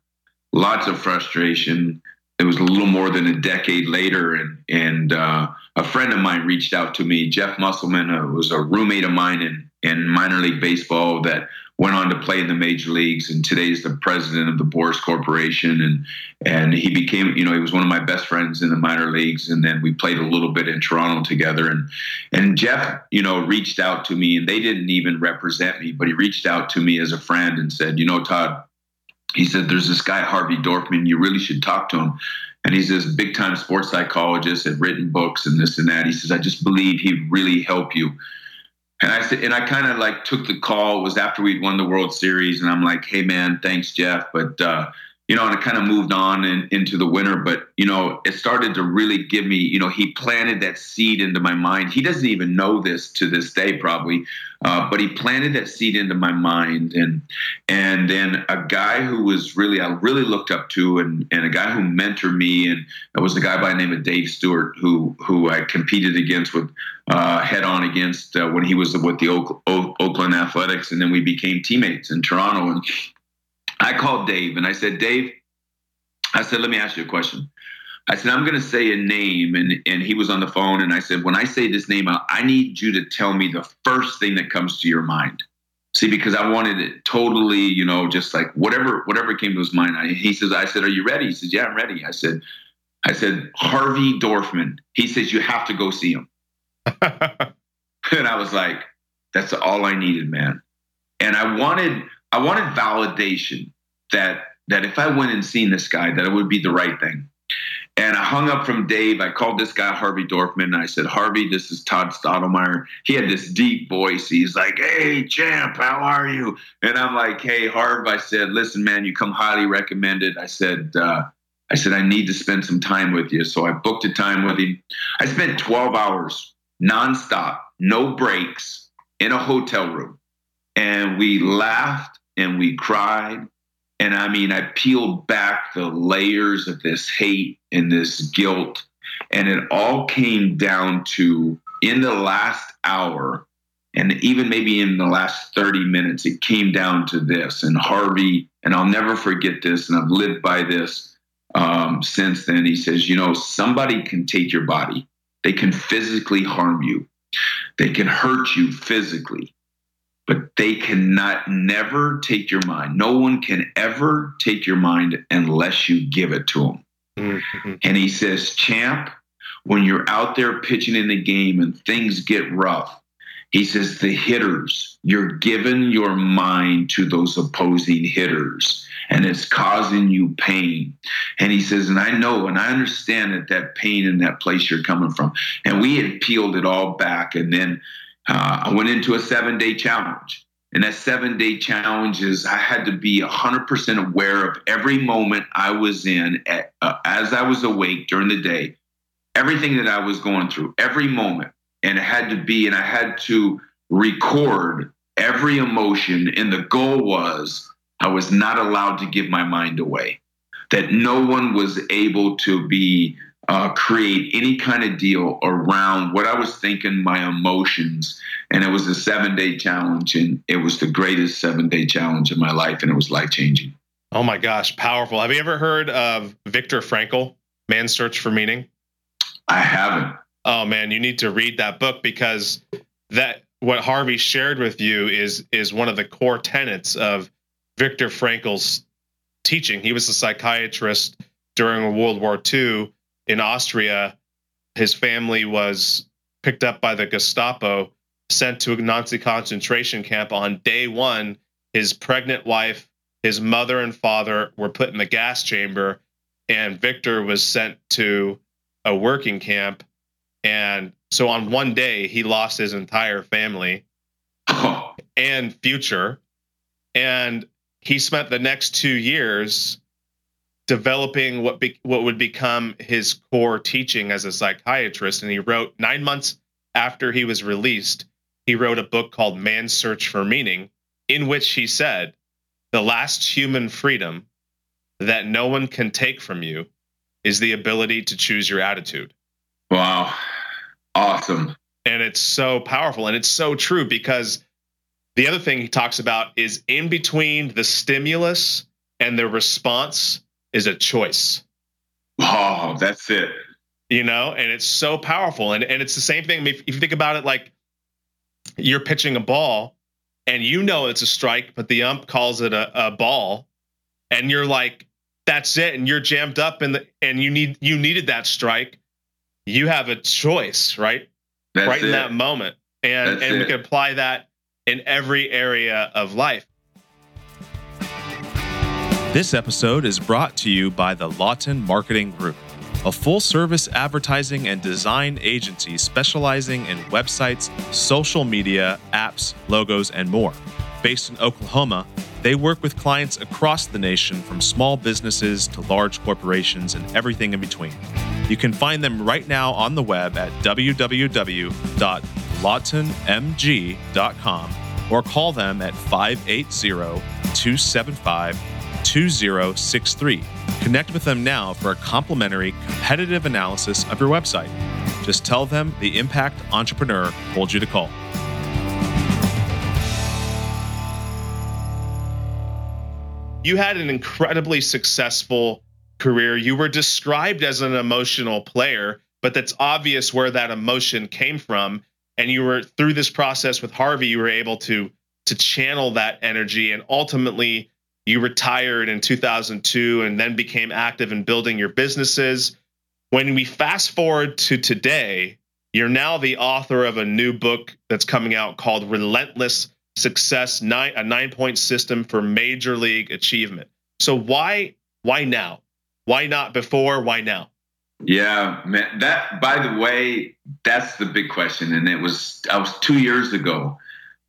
lots of frustration. It was a little more than a decade later, and and uh, a friend of mine reached out to me. Jeff Musselman uh, was a roommate of mine in, in minor league baseball that went on to play in the major leagues and today is the president of the Boras Corporation and and he became you know he was one of my best friends in the minor leagues and then we played a little bit in Toronto together and and Jeff you know reached out to me and they didn't even represent me but he reached out to me as a friend and said you know Todd he said there's this guy Harvey Dorfman you really should talk to him and he's this big time sports psychologist, had written books and this and that. He says, I just believe he'd really help you. And I said, and I kind of like took the call. It was after we'd won the World Series, and I'm like, hey man, thanks, Jeff, but uh, you know, and it kind of moved on in, into the winter. But you know, it started to really give me, you know, he planted that seed into my mind. He doesn't even know this to this day, probably, uh, but he planted that seed into my mind. And and then a guy who was really I really looked up to, and and a guy who mentored me, and it was a guy by the name of Dave Stewart, who who I competed against with uh, head on against uh, when he was with the Oakland Athletics, and then we became teammates in Toronto. And I called Dave and I said, Dave, I said, let me ask you a question. I said, I'm going to say a name. And, and he was on the phone. And I said, when I say this name, I need you to tell me the first thing that comes to your mind. See, because I wanted it totally, you know, just like whatever, whatever came to his mind. I, he says, I said, are you ready? He says, yeah, I'm ready. I said, I said, Harvey Dorfman. He says, you have to go see him. and I was like, that's all I needed, man. And I wanted, I wanted validation that that if I went and seen this guy, that it would be the right thing. And I hung up from Dave. I called this guy Harvey Dorfman. And I said, Harvey, this is Todd Stottlemyre. He had this deep voice. He's like, Hey, champ, how are you? And I'm like, Hey, Harv. I said, Listen, man, you come highly recommended. I said, uh, I said, I need to spend some time with you. So I booked a time with him. I spent 12 hours nonstop, no breaks, in a hotel room. And we laughed and we cried. And I mean, I peeled back the layers of this hate and this guilt. And it all came down to in the last hour, and even maybe in the last 30 minutes, it came down to this. And Harvey, and I'll never forget this, and I've lived by this um, since then. He says, You know, somebody can take your body, they can physically harm you, they can hurt you physically but they cannot never take your mind. No one can ever take your mind unless you give it to them. Mm-hmm. And he says, Champ, when you're out there pitching in the game and things get rough, he says, the hitters, you're giving your mind to those opposing hitters and it's causing you pain. And he says, and I know and I understand that that pain in that place you're coming from. And we had peeled it all back. And then uh, I went into a seven day challenge. And that seven day challenge is I had to be 100% aware of every moment I was in at, uh, as I was awake during the day. everything that I was going through, every moment, and it had to be, and I had to record every emotion. And the goal was I was not allowed to give my mind away, that no one was able to be uh, create any kind of deal around what I was thinking, my emotions. And it was a seven day challenge, and it was the greatest seven day challenge of my life, and it was life changing. Oh my gosh, powerful. Have you ever heard of Viktor Frankl, Man's Search for Meaning? I haven't. Oh man, you need to read that book because that what Harvey shared with you is is one of the core tenets of Viktor Frankl's teaching. He was a psychiatrist during World War II in Austria. His family was picked up by the Gestapo, sent to a Nazi concentration camp on day one. His pregnant wife, his mother, and father were put in the gas chamber, and Viktor was sent to a working camp. And so on one day, he lost his entire family and future. And he spent the next two years developing what be, what would become his core teaching as a psychiatrist. And he wrote nine months after he was released, he wrote a book called Man's Search for Meaning, in which he said, "The last human freedom that no one can take from you is the ability to choose your attitude." Wow, awesome! And it's so powerful, and it's so true because the other thing he talks about is in between the stimulus and the response is a choice. Oh, that's it. You know, and it's so powerful. And, and it's the same thing. If, if you think about it, like you're pitching a ball and you know it's a strike, but the ump calls it a, a ball, and you're like, that's it, and you're jammed up in the and you need you needed that strike. You have a choice, right? That's right it. in that moment. And That's and it. we can apply that in every area of life. This episode is brought to you by the Lawton Marketing Group, a full service advertising and design agency specializing in websites, social media, apps, logos, and more. Based in Oklahoma, they work with clients across the nation from small businesses to large corporations and everything in between. You can find them right now on the web at www.lawtonmg.com or call them at 580 275 2063. Connect with them now for a complimentary competitive analysis of your website. Just tell them the Impact Entrepreneur told you to call. You had an incredibly successful career. You were described as an emotional player, but that's obvious where that emotion came from. And you were through this process with Harvey, you were able to to channel that energy and ultimately you retired in 2002 and then became active in building your businesses. When we fast forward to today, you're now the author of a new book that's coming out called Relentless Success, nine, a nine-point system for major league achievement. So why why now? Why not before? Why now? Yeah, man. That, by the way, that's the big question. And it was, I was two years ago.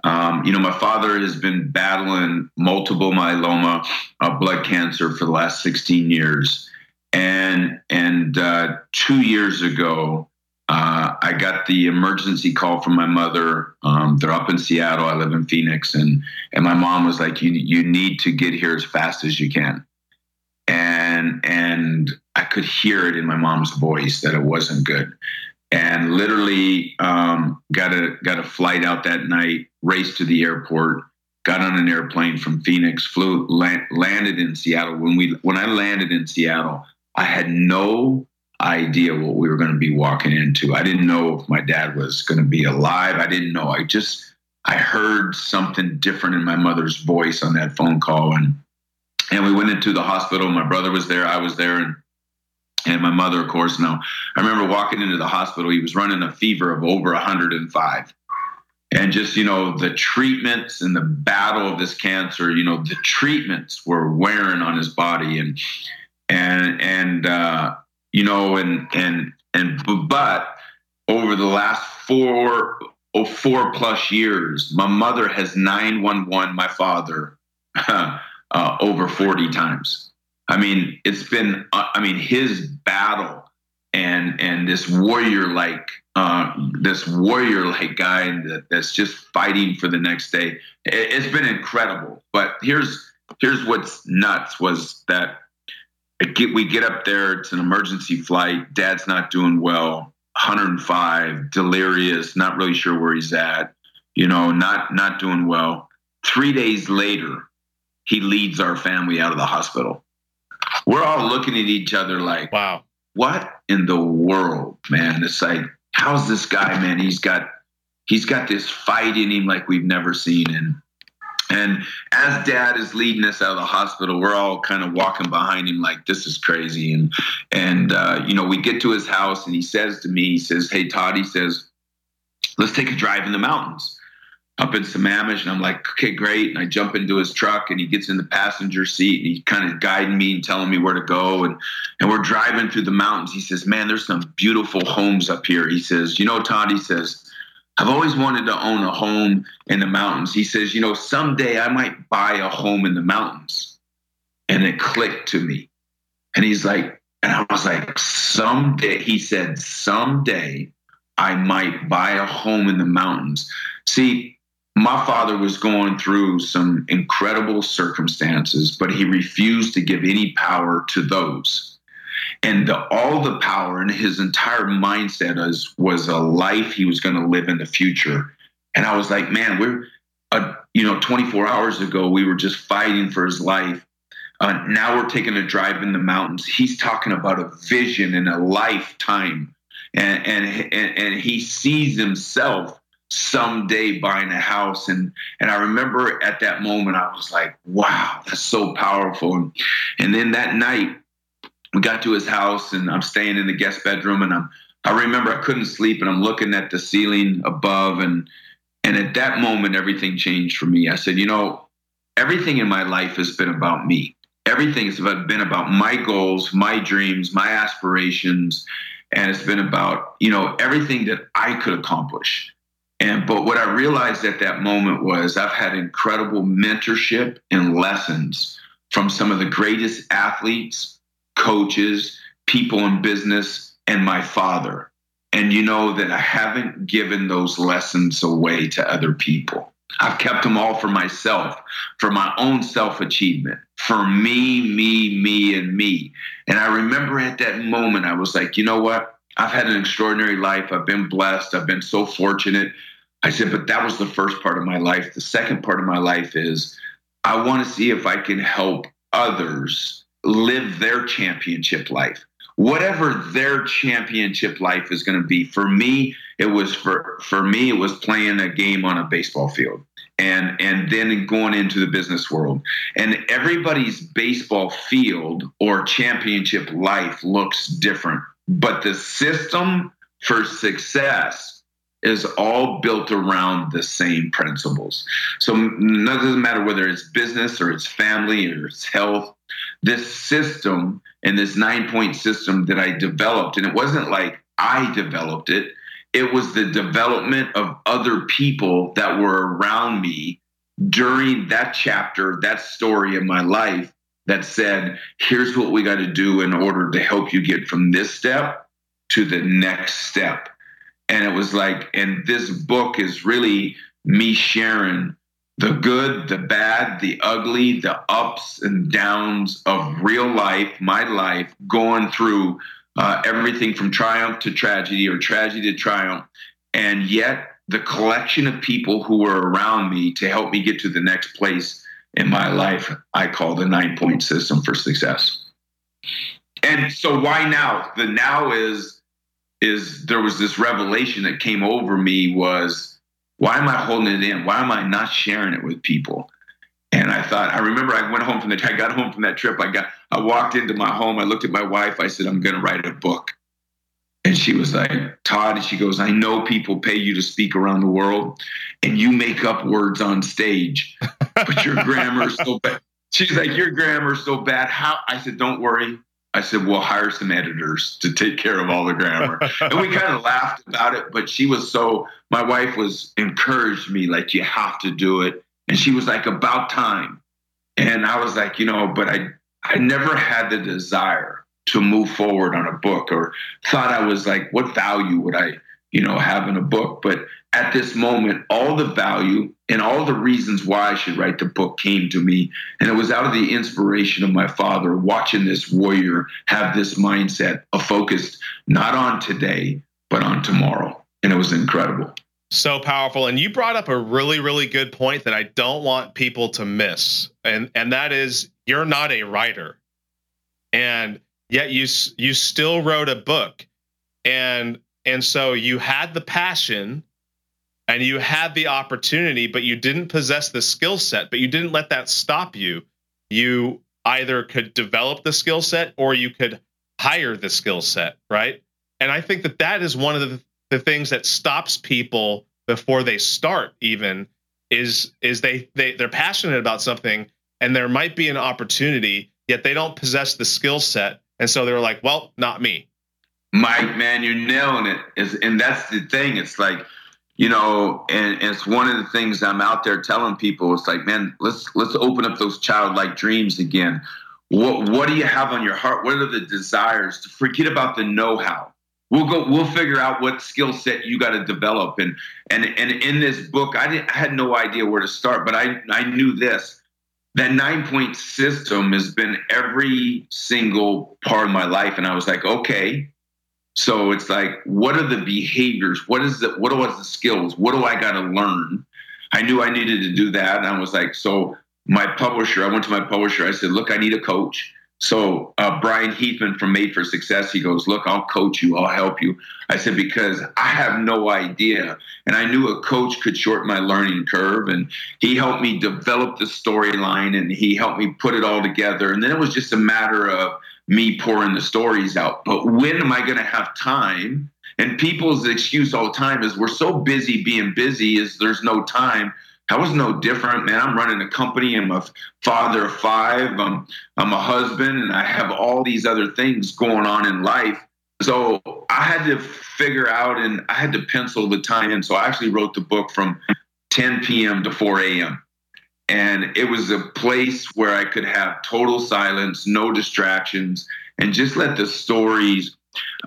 Um, you know, my father has been battling multiple myeloma, uh, blood cancer for the last 16 years. And, and, uh, two years ago, uh, I got the emergency call from my mother. Um, they're up in Seattle. I live in Phoenix, and and my mom was like, "You you need to get here as fast as you can." And and I could hear it in my mom's voice that it wasn't good. And literally um, got a got a flight out that night, raced to the airport, got on an airplane from Phoenix, flew land, landed in Seattle. When we when I landed in Seattle, I had no idea what we were going to be walking into. I didn't know if my dad was going to be alive. I didn't know. I just I heard something different in my mother's voice on that phone call and and we went into the hospital. My brother was there, I was there and and my mother, of course. Now, I remember walking into the hospital. He was running a fever of over 105, and just you know the treatments and the battle of this cancer. You know the treatments were wearing on his body, and and and uh, you know and and and but over the last four oh, four plus years, my mother has 911 my father uh, over 40 times. I mean, it's been, uh, I mean, his battle and and this warrior like uh, this warrior like guy that, that's just fighting for the next day. It, it's been incredible. But here's here's what's nuts was that get, we get up there. It's an emergency flight. Dad's not doing well. 105, delirious, not really sure where he's at. You know, not not doing well. Three days later, he leads our family out of the hospital. We're all looking at each other like, "Wow, what in the world, man?" It's like, how's this guy, man? He's got he's got this fight in him like we've never seen, and and as dad is leading us out of the hospital, we're all kind of walking behind him like this is crazy. And and uh, you know, we get to his house and he says to me, he says, Hey Todd, he says, let's take a drive in the mountains up in Sammamish. And I'm like, okay, great. And I jump into his truck and he gets in the passenger seat and he kind of guiding me and telling me where to go. And and we're driving through the mountains. He says, Man, there's some beautiful homes up here. He says, you know, Todd, he says, I've always wanted to own a home in the mountains. He says, you know, someday I might buy a home in the mountains. And it clicked to me. And he's like, and I was like, someday, he said, someday I might buy a home in the mountains. See, my father was going through some incredible circumstances, but he refused to give any power to those and the, all the power and his entire mindset was was a life he was going to live in the future. And I was like, man, we're uh, you know 24 hours ago we were just fighting for his life. Uh, now we're taking a drive in the mountains. He's talking about a vision and a lifetime, and and and, and he sees himself someday buying a house and and I remember at that moment I was like wow that's so powerful and, and then that night we got to his house and I'm staying in the guest bedroom and I'm I remember I couldn't sleep and I'm looking at the ceiling above and and at that moment everything changed for me. I said, you know, everything in my life has been about me. Everything has been about my goals, my dreams, my aspirations, and it's been about, you know, everything that I could accomplish. And but what I realized at that moment was I've had incredible mentorship and lessons from some of the greatest athletes coaches, people in business, and my father. And you know that I haven't given those lessons away to other people. I've kept them all for myself, for my own self achievement, for me, me, me, and me. And I remember at that moment, I was like, you know what? I've had an extraordinary life. I've been blessed. I've been so fortunate. I said, but that was the first part of my life. The second part of my life is I want to see if I can help others live their championship life whatever their championship life is going to be for me it was for for me it was playing a game on a baseball field and and then going into the business world and everybody's baseball field or championship life looks different but the system for success is all built around the same principles so it doesn't matter whether it's business or it's family or it's health this system and this nine point system that I developed. And it wasn't like I developed it, it was the development of other people that were around me during that chapter, that story in my life that said, here's what we got to do in order to help you get from this step to the next step. And it was like, and this book is really me sharing the good, the bad, the ugly, the ups and downs of real life, my life, going through uh, everything from triumph to tragedy or tragedy to triumph. And yet, the collection of people who were around me to help me get to the next place in my life, I call the nine point system for success. And so, why now? The now is is there was this revelation that came over me was why am I holding it in? Why am I not sharing it with people? And I thought, I remember I went home from the, I got home from that trip. I got, I walked into my home. I looked at my wife. I said, I'm going to write a book. And she was like, Todd, and she goes, I know people pay you to speak around the world and you make up words on stage, but your grammar is so bad. She's like, Your grammar is so bad. How? I said, Don't worry. I said, we'll hire some editors to take care of all the grammar. and we kind of laughed about it, but she was so, my wife was encouraged me, like, you have to do it. And she was like, about time. And I was like, you know, but I, I never had the desire to move forward on a book or thought I was like, what value would I, you know, have in a book? But at this moment, all the value and all the reasons why I should write the book came to me. And it was out of the inspiration of my father watching this warrior have this mindset of focused not on today, but on tomorrow. And it was incredible. So powerful. And you brought up a really, really good point that I don't want people to miss. And and that is you're not a writer. And yet you you still wrote a book. And and so you had the passion and you had the opportunity, but you didn't possess the skill set, but you didn't let that stop you. You either could develop the skill set or you could hire the skill set, right? And I think that that is one of the, the things that stops people before they start even is is they they they're passionate about something and there might be an opportunity yet they don't possess the skill set and so they're like well not me mike man you're nailing it and that's the thing it's like you know, and, and, it's one of the things I'm out there telling people. It's like, man, let's let's open up those childlike dreams again. What what do you have on your heart? What are the desires? To forget about the know-how. We'll go. We'll figure out what skill set you got to develop. And and and in this book, I didn't. I had no idea where to start, but I I knew this. That nine point system has been every single part of my life, and I was like, okay, so it's like, what are the behaviors? What is the what was the skills? What do I got to learn? I knew I needed to do that, and I was like, so my publisher. I went to my publisher. I said, look, I need a coach. So uh, Bryan Heathman from Made for Success, he goes, look, I'll coach you. I'll help you. I said because I have no idea, and I knew a coach could shorten my learning curve, and he helped me develop the storyline, and he helped me put it all together. And then it was just a matter of me pouring the stories out. But when am I going to have time? And people's excuse all the time is we're so busy being busy is there's no time. I was no different, man. I'm running a company. I'm a father of five. I'm, I'm a husband, and I have all these other things going on in life. So I had to figure out and I had to pencil the time in. So I actually wrote the book from 10 p.m. to 4 a.m and it was a place where I could have total silence, no distractions, and just let the stories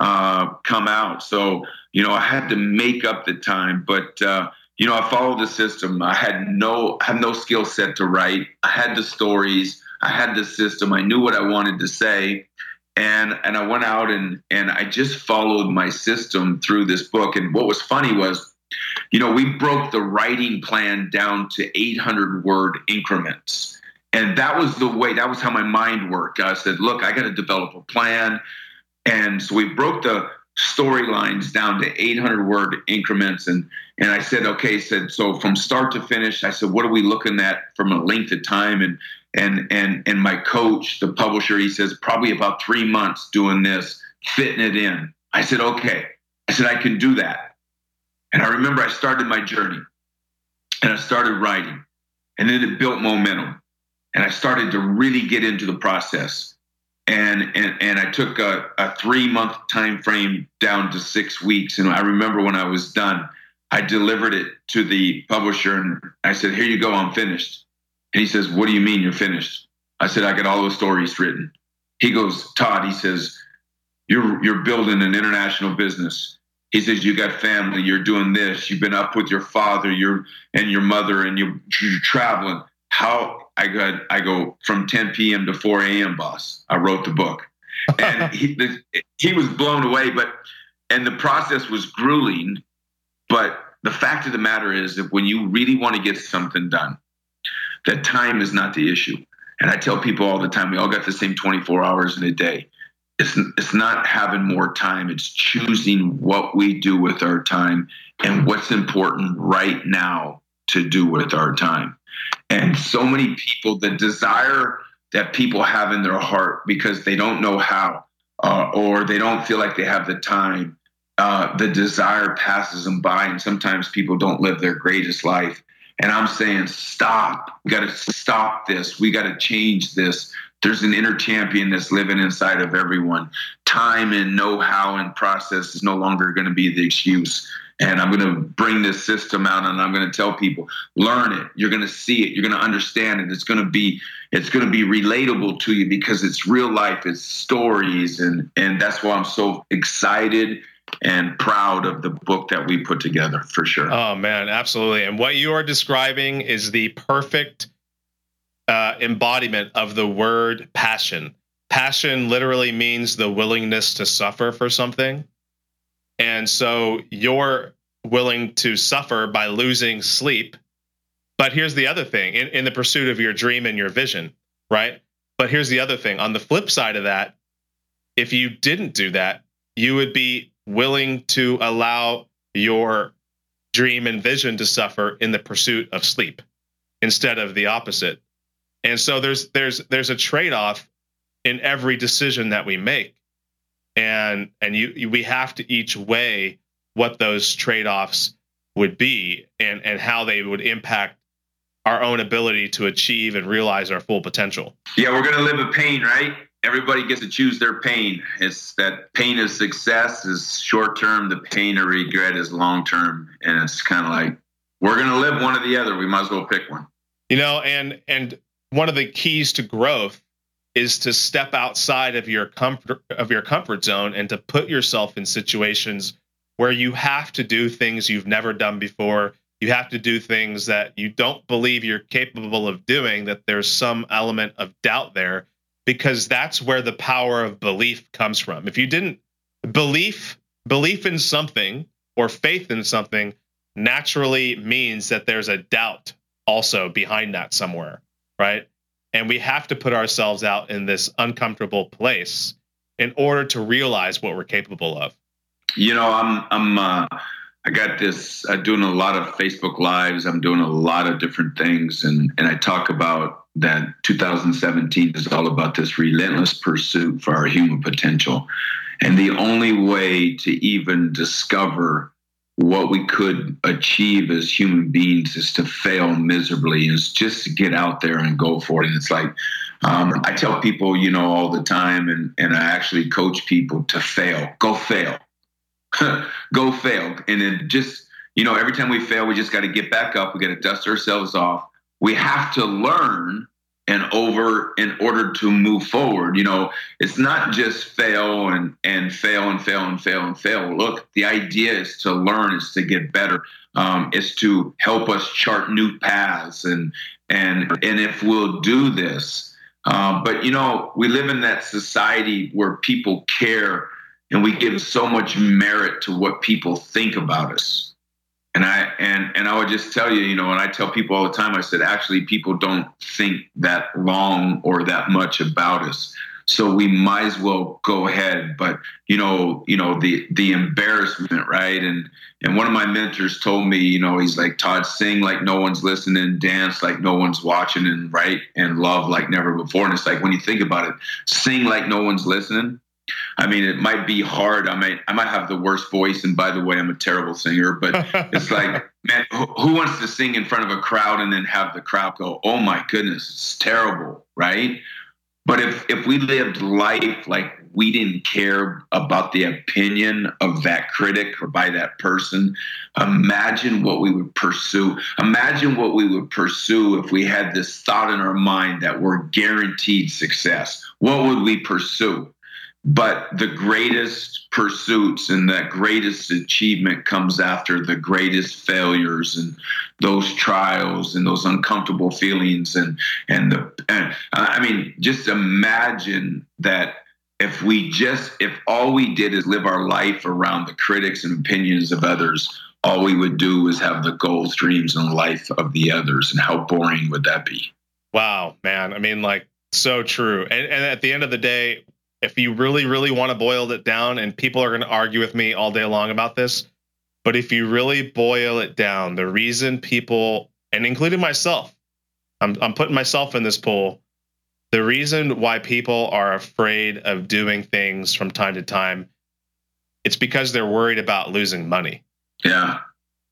uh, come out. So you know, I had to make up the time, but uh, you know, I followed the system. I had no I had no skill set to write. I had the stories. I had the system. I knew what I wanted to say. And and I went out and and I just followed my system through this book. And what was funny was you know, we broke the writing plan down to 800 word increments. And that was the way, that was how my mind worked. I said, look, I got to develop a plan. And so we broke the storylines down to 800 word increments. And, and I said, okay, said, so from start to finish, I said, what are we looking at from a length of time? And, and, and, and my coach, the publisher, he says, probably about three months doing this, fitting it in. I said, okay. I said, I can do that. And I remember I started my journey and I started writing and then it built momentum and I started to really get into the process. And, and, and I took a, a three month time frame down to six weeks. And I remember when I was done, I delivered it to the publisher and I said, Here you go, I'm finished. And he says, What do you mean you're finished? I said, I got all those stories written. He goes, Todd, he says, You're you're building an international business he says you got family you're doing this you've been up with your father you're and your mother and you're, you're traveling. How i got i go from 10 p.m to 4 a.m boss. I wrote the book. And he, he was blown away but and the process was grueling but the fact of the matter is that when you really want to get something done that time is not the issue. And i tell people all the time we all got the same 24 hours in a day it's it's not having more time. It's choosing what we do with our time and what's important right now to do with our time. And so many people the desire that people have in their heart because they don't know how uh, or they don't feel like they have the time uh, the desire passes them by and sometimes people don't live their greatest life. And i'm saying stop. We got to stop this. We got to change this there's an inner champion that's living inside of everyone. Time and know how and process is no longer going to be the excuse. and I'm going to bring this system out and I'm going to tell people learn it you're going to see it you're going to understand it it's going to be it's going to be relatable to you because it's real life it's stories and and that's why I'm so excited and proud of the book that we put together for sure. Oh man, absolutely. And what you are describing is the perfect uh, embodiment of the word passion. Passion literally means the willingness to suffer for something. And so you're willing to suffer by losing sleep. But here's the other thing in, in the pursuit of your dream and your vision, right? But here's the other thing on the flip side of that, if you didn't do that, you would be willing to allow your dream and vision to suffer in the pursuit of sleep instead of the opposite. And so there's there's there's a trade-off in every decision that we make. And and you, you we have to each weigh what those trade-offs would be and and how they would impact our own ability to achieve and realize our full potential. Yeah, we're going to live in pain, right? Everybody gets to choose their pain. It's that pain of success is short term, the pain of regret is long term. And it's kind of like we're going to live one or the other. We might as well pick one. You know, and and one of the keys to growth is to step outside of your comfort of your comfort zone and to put yourself in situations where you have to do things you've never done before. You have to do things that you don't believe you're capable of doing that there's some element of doubt there because that's where the power of belief comes from. If you didn't belief belief in something or faith in something naturally means that there's a doubt also behind that somewhere right and we have to put ourselves out in this uncomfortable place in order to realize what we're capable of you know i'm i'm uh I got this. I'm doing a lot of Facebook lives. I'm doing a lot of different things, and and I talk about that. 2017 is all about this relentless pursuit for our human potential, and the only way to even discover what we could achieve as human beings is to fail miserably. Is just to get out there and go for it. And it's like um, I tell people, you know, all the time, and and I actually coach people to fail. Go fail go fail. And then just, you know, every time we fail, we just got to get back up. We got to dust ourselves off. We have to learn and over in order to move forward. You know, it's not just fail and and fail and fail and fail and fail. Look, the idea is to learn, is to get better, um, is to help us chart new paths, and and and if we'll do this, um, but you know, we live in that society where people care and we give so much merit to what people think about us and i and and i would just tell you you know and i tell people all the time i said actually people don't think that long or that much about us. So we might as well go ahead. But you know you know the the embarrassment right? And and one of my mentors told me you know he's like todd sing like no one's listening dance like no one's watching and write and love like never before. And it's like when you think about it sing like no one's listening I mean, it might be hard. I might, I might have the worst voice, and by the way, I'm a terrible singer. But it's like, man, who wants to sing in front of a crowd and then have the crowd go, "Oh my goodness, it's terrible," right? But if if we lived life like we didn't care about the opinion of that critic or by that person, imagine what we would pursue. Imagine what we would pursue if we had this thought in our mind that we're guaranteed success. What would we pursue? But the greatest pursuits and that greatest achievement comes after the greatest failures and those trials and those uncomfortable feelings and and the and, i mean just imagine that if we just if all we did is live our life around the critics and opinions of others all we would do is have the goals dreams and life of the others. And how boring would that be? Wow man. I mean like so true. And, and at the end of the day if you really, really want to boil it down, and people are going to argue with me all day long about this, but if you really boil it down, the reason people, and including myself, I'm, I'm putting myself in this pool. The reason why people are afraid of doing things from time to time, it's because they're worried about losing money. Yeah.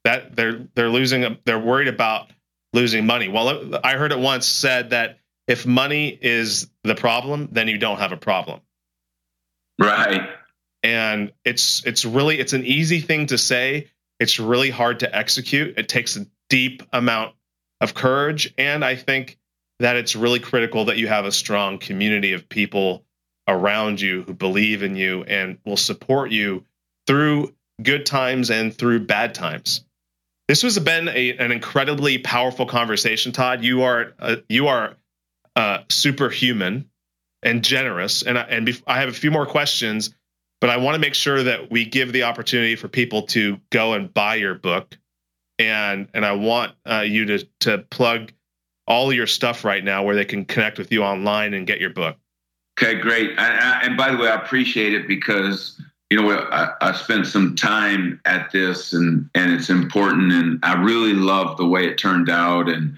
That they're they're losing they're worried about losing money. Well, I heard it once said that if money is the problem, then you don't have a problem. Right. And it's it's really it's an easy thing to say, It's really hard to execute. It takes a deep amount of courage. And I think that it's really critical that you have a strong community of people around you who believe in you and will support you through good times and through bad times. This has been a, an incredibly powerful conversation, Todd. You are uh, you are uh, superhuman and generous, and I, and bef- I have a few more questions, but I want to make sure that we give the opportunity for people to go and buy your book, and and I want uh, you to to plug all your stuff right now where they can connect with you online and get your book. Okay, great. I, I, and by the way, I appreciate it because you know I, I spent some time at this, and and it's important, and I really love the way it turned out, and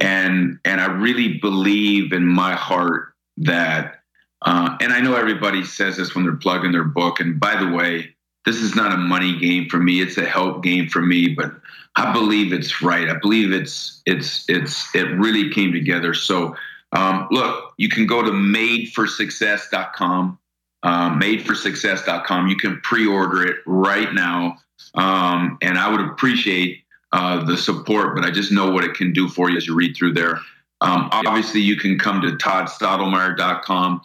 and and I really believe in my heart that. Uh, and I know everybody says this when they're plugging their book. And by the way, this is not a money game for me; it's a help game for me. But I believe it's right. I believe it's it's it's it really came together. So um, look, you can go to madeforsuccess.com, um, madeforsuccess.com. You can pre-order it right now, um, and I would appreciate uh, the support. But I just know what it can do for you as you read through there. Um, obviously, you can come to toddstottlemyre.com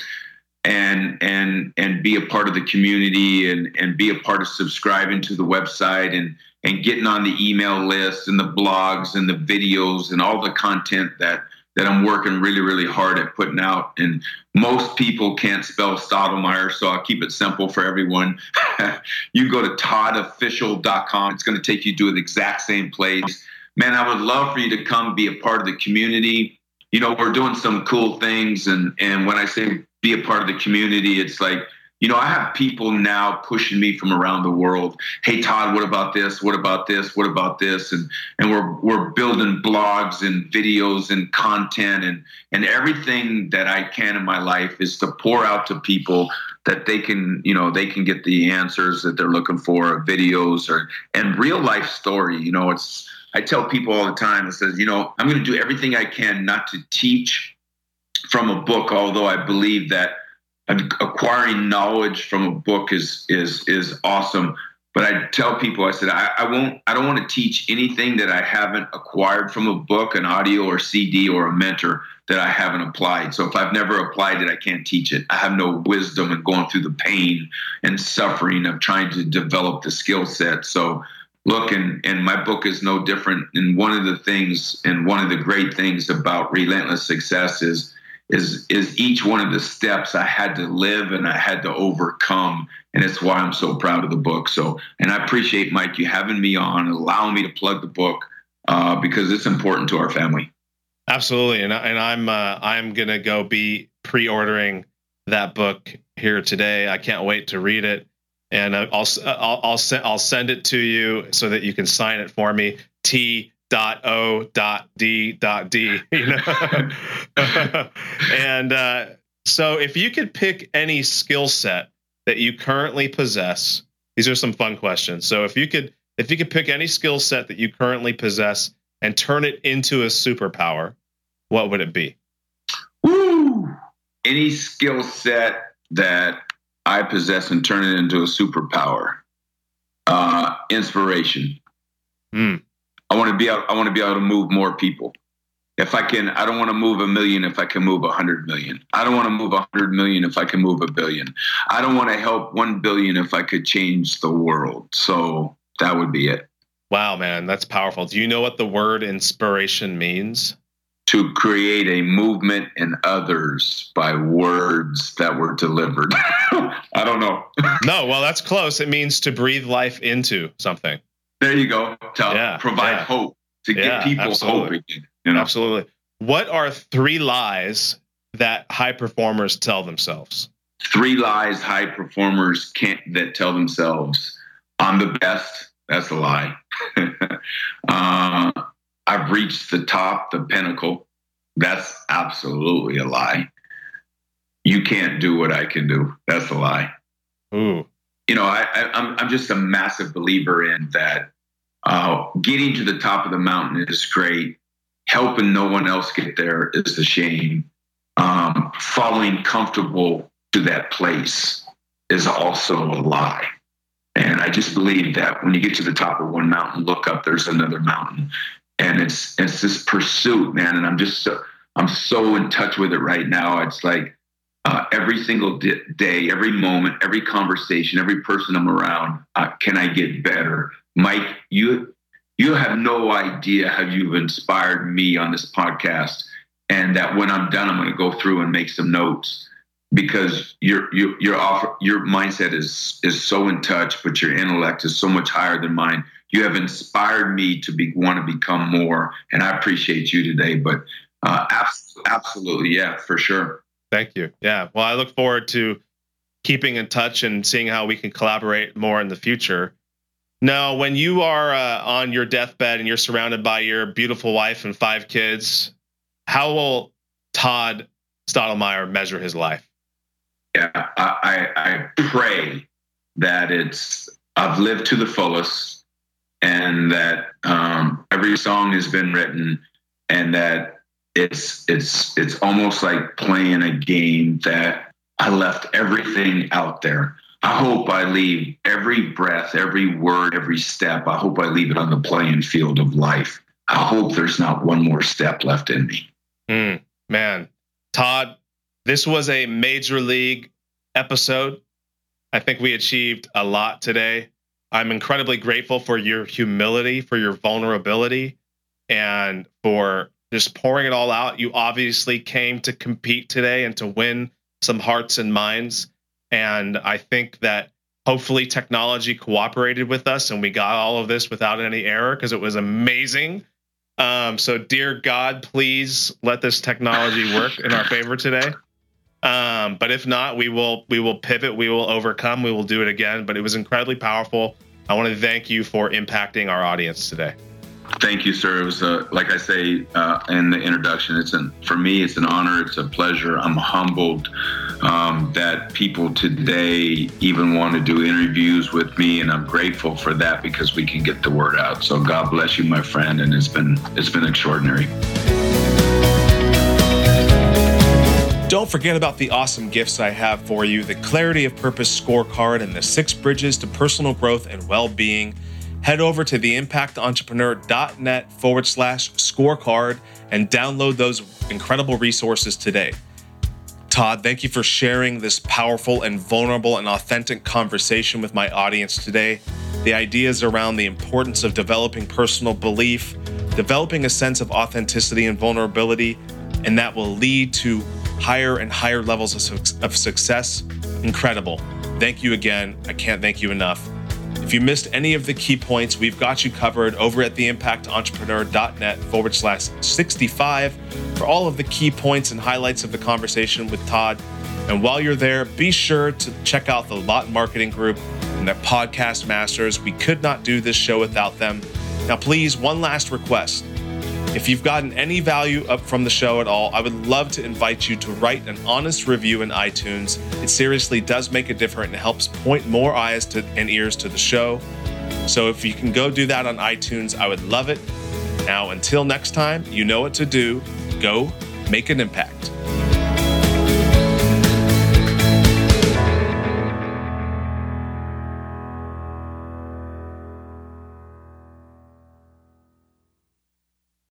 and and and be a part of the community and and be a part of subscribing to the website and and getting on the email list and the blogs and the videos and all the content that that I'm working really, really hard at putting out. And most people can't spell Stottlemyre, so I'll keep it simple for everyone. you go to toddofficial.com. It's going to take you to the exact same place. Man, I would love for you to come be a part of the community. You know, we're doing some cool things. And, and when I say be a part of the community, it's like, you know, I have people now pushing me from around the world. Hey, Todd, what about this? What about this? What about this? And and we're we're building blogs and videos and content and and everything that I can in my life is to pour out to people that they can you know they can get the answers that they're looking for, videos or and real life story. You know, it's I tell people all the time. It says, you know, I'm going to do everything I can not to teach from a book, although I believe that acquiring knowledge from a book is is is awesome. But I tell people, I said, I, I won't, I don't want to teach anything that I haven't acquired from a book, an audio or CD or a mentor that I haven't applied. So if I've never applied it, I can't teach it. I have no wisdom in going through the pain and suffering of trying to develop the skill set. So look, and, and my book is no different. And one of the things, and one of the great things about relentless success is is is each one of the steps I had to live and I had to overcome, and it's why I'm so proud of the book. So, and I appreciate Mike you having me on, allowing me to plug the book uh, because it's important to our family. Absolutely, and and I'm uh, I'm gonna go be pre-ordering that book here today. I can't wait to read it, and I'll I'll I'll, send I'll send it to you so that you can sign it for me. T dot o dot d dot d you know? And uh, so if you could pick any skill set that you currently possess these are some fun questions. So if you could if you could pick any skill set that you currently possess and turn it into a superpower what would it be? Any skill set that i possess and turn it into a superpower uh, inspiration mm. I want to be able, I want to be able to move more people. If I can, I don't want to move a million if I can move a hundred million. I don't want to move a hundred million if I can move a billion. I don't want to help one billion if I could change the world. So that would be it. Wow, man, that's powerful. Do you know what the word inspiration means? To create a movement in others by words that were delivered. I don't know. no, well, that's close. It means to breathe life into something. There you go. To yeah, provide yeah. hope to yeah, get people absolutely. hope again. You know? Absolutely. What are three lies that high performers tell themselves? Three lies high performers can't that tell themselves. I'm the best. That's a lie. uh, I've reached the top, the pinnacle. That's absolutely a lie. You can't do what I can do. That's a lie. Ooh you know, I, I, I'm, I'm just a massive believer in that. Uh, getting to the top of the mountain is great. Helping no one else get there is the shame. Um, falling comfortable to that place is also a lie. And I just believe that when you get to the top of one mountain, look up, there's another mountain. And it's it's this pursuit, man. And I'm just so I'm so in touch with it right now. It's like uh, every single day, every moment, every conversation, every person I'm around, uh, can I get better? Mike, you you have no idea how you've inspired me on this podcast, and that when I'm done, I'm going to go through and make some notes because your your your offer, your mindset is is so in touch, but your intellect is so much higher than mine. You have inspired me to be want to become more, and I appreciate you today. But uh, absolutely, yeah, for sure. Thank you. Yeah. Well, I look forward to keeping in touch and seeing how we can collaborate more in the future. Now, when you are uh, on your deathbed and you're surrounded by your beautiful wife and five kids, how will Todd Stottlemyre measure his life? Yeah, I, I pray that it's I've lived to the fullest, and that um, every song has been written, and that it's it's it's almost like playing a game that I left everything out there. I hope I leave every breath, every word, every step. I hope I leave it on the playing field of life. I hope there's not one more step left in me. Mm, man, Todd, this was a major league episode. I think we achieved a lot today. I'm incredibly grateful for your humility, for your vulnerability, and for just pouring it all out. You obviously came to compete today and to win some hearts and minds. And I think that hopefully technology cooperated with us and we got all of this without any error because it was amazing. Um, so, dear God, please let this technology work in our favor today. Um, but if not, we will we will pivot, we will overcome, we will do it again. But it was incredibly powerful. I want to thank you for impacting our audience today. Thank you, sir. It was a, like I say uh, in the introduction. It's an for me, it's an honor. It's a pleasure. I'm humbled um, that people today even want to do interviews with me, and I'm grateful for that because we can get the word out. So God bless you, my friend, and it's been it's been extraordinary. Don't forget about the awesome gifts I have for you the Clarity of Purpose scorecard and the six bridges to personal growth and well being head over to theimpactentrepreneur.net forward slash scorecard and download those incredible resources today. Todd, thank you for sharing this powerful and vulnerable and authentic conversation with my audience today. The ideas around the importance of developing personal belief, developing a sense of authenticity and vulnerability, and that will lead to higher and higher levels of, of success. Incredible. Thank you again. I can't thank you enough. If you missed any of the key points, we've got you covered over at theimpactentrepreneur.net forward slash 65 for all of the key points and highlights of the conversation with Todd. And while you're there, be sure to check out the Lot Marketing Group and their podcast masters. We could not do this show without them. Now, please, one last request. If you've gotten any value up from the show at all, I would love to invite you to write an honest review in iTunes. It seriously does make a difference and helps point more eyes to, and ears to the show. So if you can go do that on iTunes, I would love it. Now, until next time, you know what to do. Go make an impact.